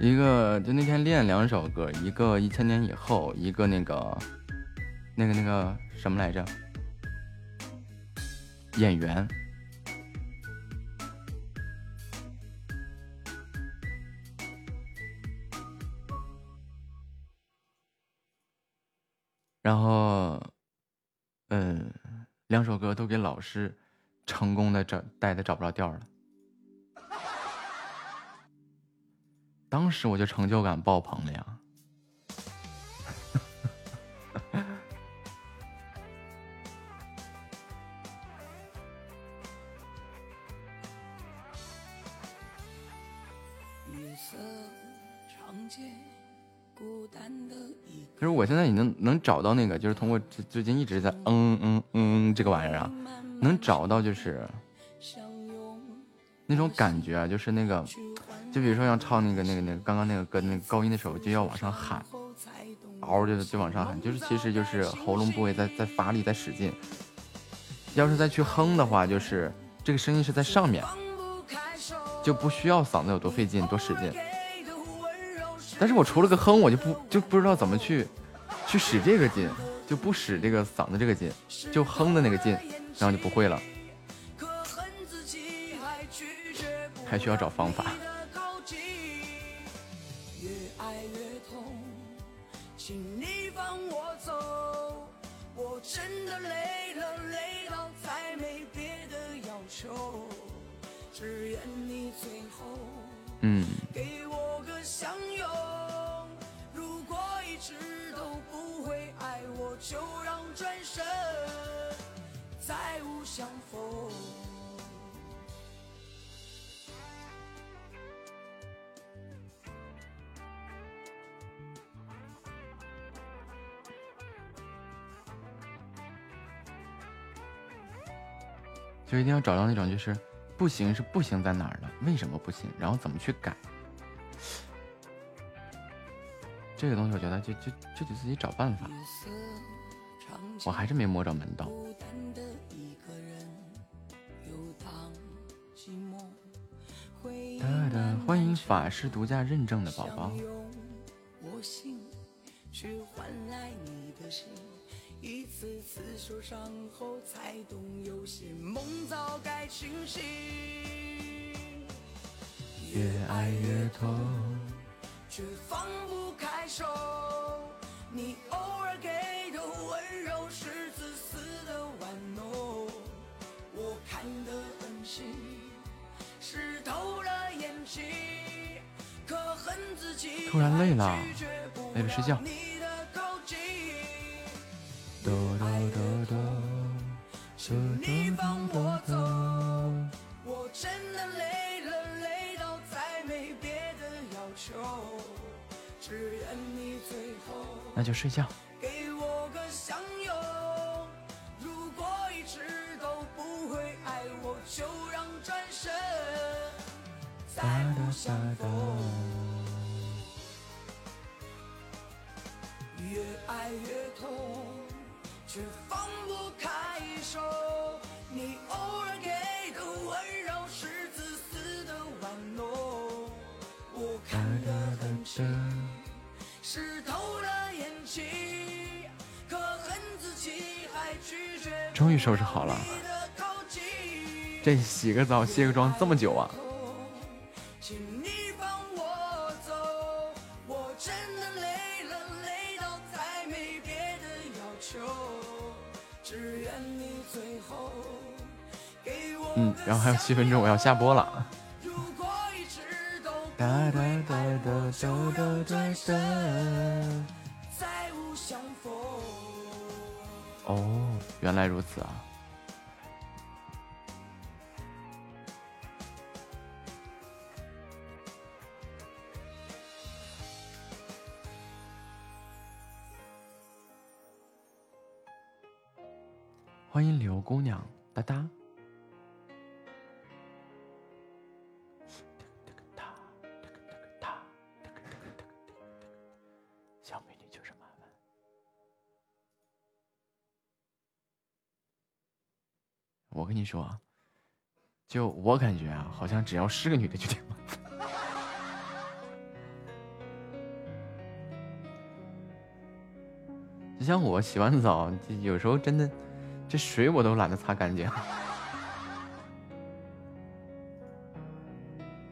一个就那天练两首歌，一个一千年以后，一个那个。那个那个什么来着？演员。然后，嗯，两首歌都给老师成功的找带的找不着调了。当时我就成就感爆棚了呀！就是我现在已经能找到那个，就是通过最近一直在嗯嗯嗯这个玩意儿啊，能找到就是那种感觉啊，就是那个，就比如说要唱那个那个那个刚刚那个歌那个高音的时候，就要往上喊，嗷就就往上喊，就是其实就是喉咙部位在在发力在使劲。要是再去哼的话，就是这个声音是在上面，就不需要嗓子有多费劲多使劲。但是我除了个哼，我就不就不知道怎么去去使这个劲，就不使这个嗓子这个劲，就哼的那个劲，然后就不会了，还需要找方法。越爱越痛，请你放我走。我真的累了，累到再没别的要求，只愿你最后嗯给我个相拥如果一直都不会爱我就让转身。再无相逢就一定要找到那种就是不行是不行在哪儿了，为什么不行，然后怎么去改。这个东西我觉得就就就得自己找办法，我还是没摸着门道。哒哒，欢迎法师独家认证的宝宝。我心，换来你的心。一次次受伤后，才懂有些梦早该清醒。越爱越痛，却放不开手。你偶尔给的温柔是自私的玩弄，我看得很清，湿透了眼睛，可恨自己突然累了睡觉。哆哆哆哆，请你放我走，我真的累了，累到再没别的要求，只愿你最后那就睡觉。收拾好了，这洗个澡、卸个妆这么久啊？嗯，然后还有七分钟，我要下播了。哒哒哒哒哒哒哒哒。哦，原来如此啊！欢迎刘姑娘，哒哒。说，就我感觉啊，好像只要是个女的就挺麻烦。就像我洗完澡，有时候真的，这水我都懒得擦干净，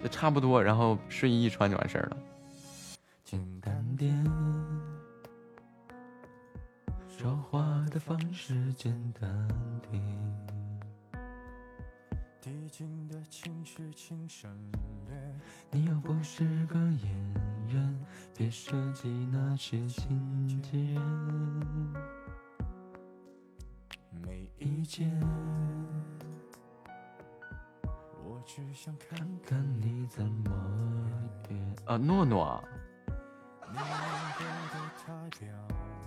就差不多，然后睡衣一穿就完事儿了。简单点，说话的方式简单点。递进的情绪请省略。你又不是个演员，别设计那些情节。没意见，我只想看看你怎么变。啊，诺诺，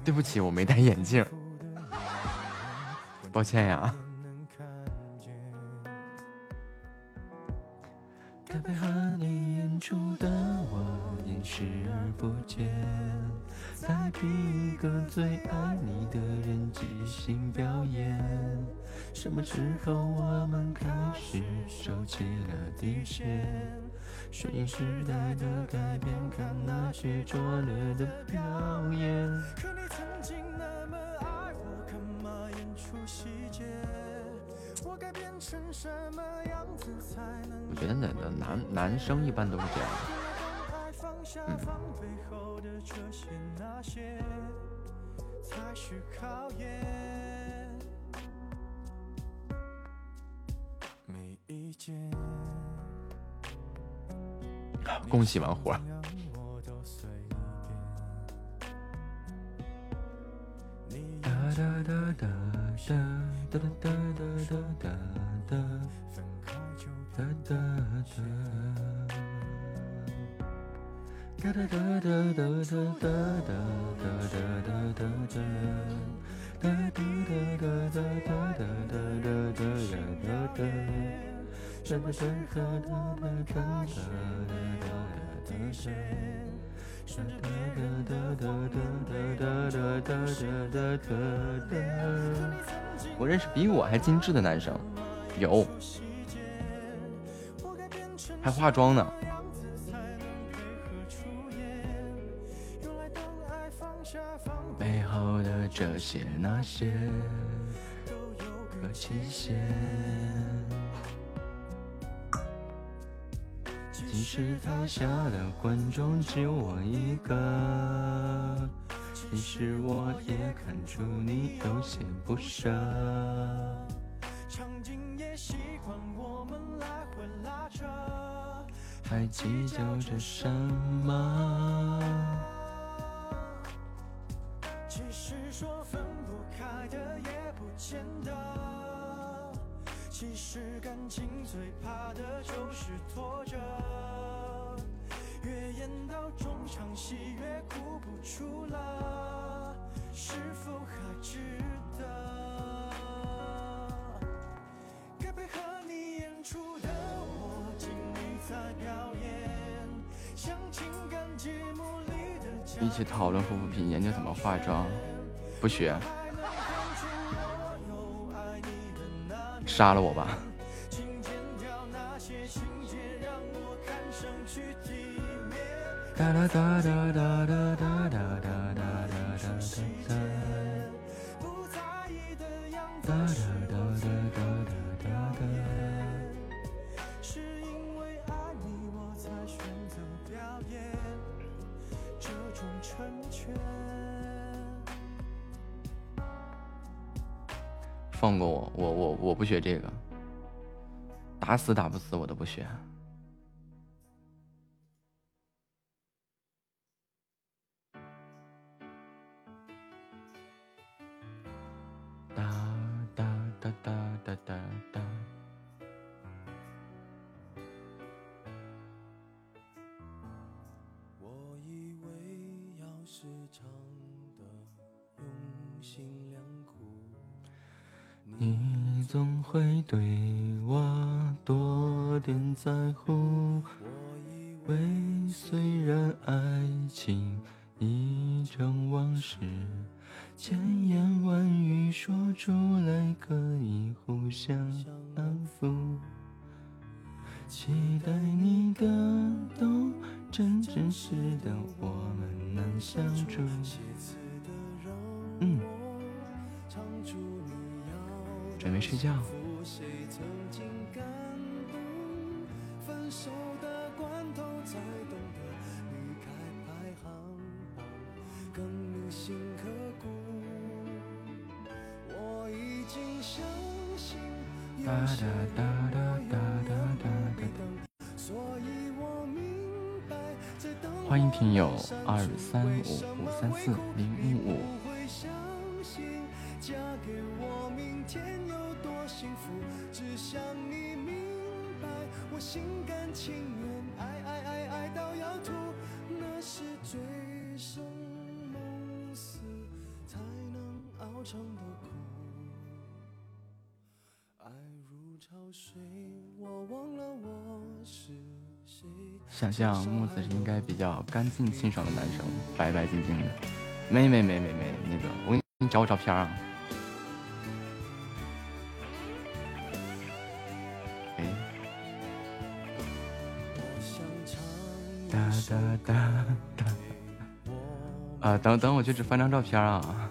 对不起，我没戴眼镜，抱歉呀。该配合你演出的我演视而不见，再逼一个最爱你的人即兴表演。什么时候我们开始收起了底线？顺应时代的改变，看那些拙劣的表演。能我觉得男的男男生一般都是这样的。爱放下放背后的这些那些，才是考验。没意见，恭喜完活。我都随哒哒哒哒哒哒哒哒哒哒哒哒哒哒。哒哒哒哒哒哒哒哒哒哒哒哒哒。哒哒哒哒哒哒哒哒哒哒哒哒。哒哒哒哒哒哒哒哒哒哒哒哒哒。我认识比我还精致的男生，有，还化妆呢。背后的这些那些都有个期限。其实台下的观众只有我一个，其实我也看出你有些不舍。场景也习惯我们来回拉扯，还计较着什么？其实说分不开的也不见得。其实感情最怕的就是拖着，越演到中场戏越哭不出了，是否还值得？该配合你演出的我尽力力在表演，像情感节目里的一起讨论护肤品，研究怎么化妆，不学，杀了我吧！哒哒哒哒哒哒哒哒哒哒哒哒哒。哒哒哒哒放过我，我我我不学这个，打死打不死我都不学。你不会相信嫁给我明天有多幸福只想你明白我心甘情愿爱爱爱爱到要吐那是醉生梦死才能熬成的苦爱如潮水我忘了我是谁想象木子是应该比较干净清爽的男生白白净净的。没没没没没，那个，我给你找我照片啊。哒哒哒哒。啊，等等，我去，只翻张照片啊。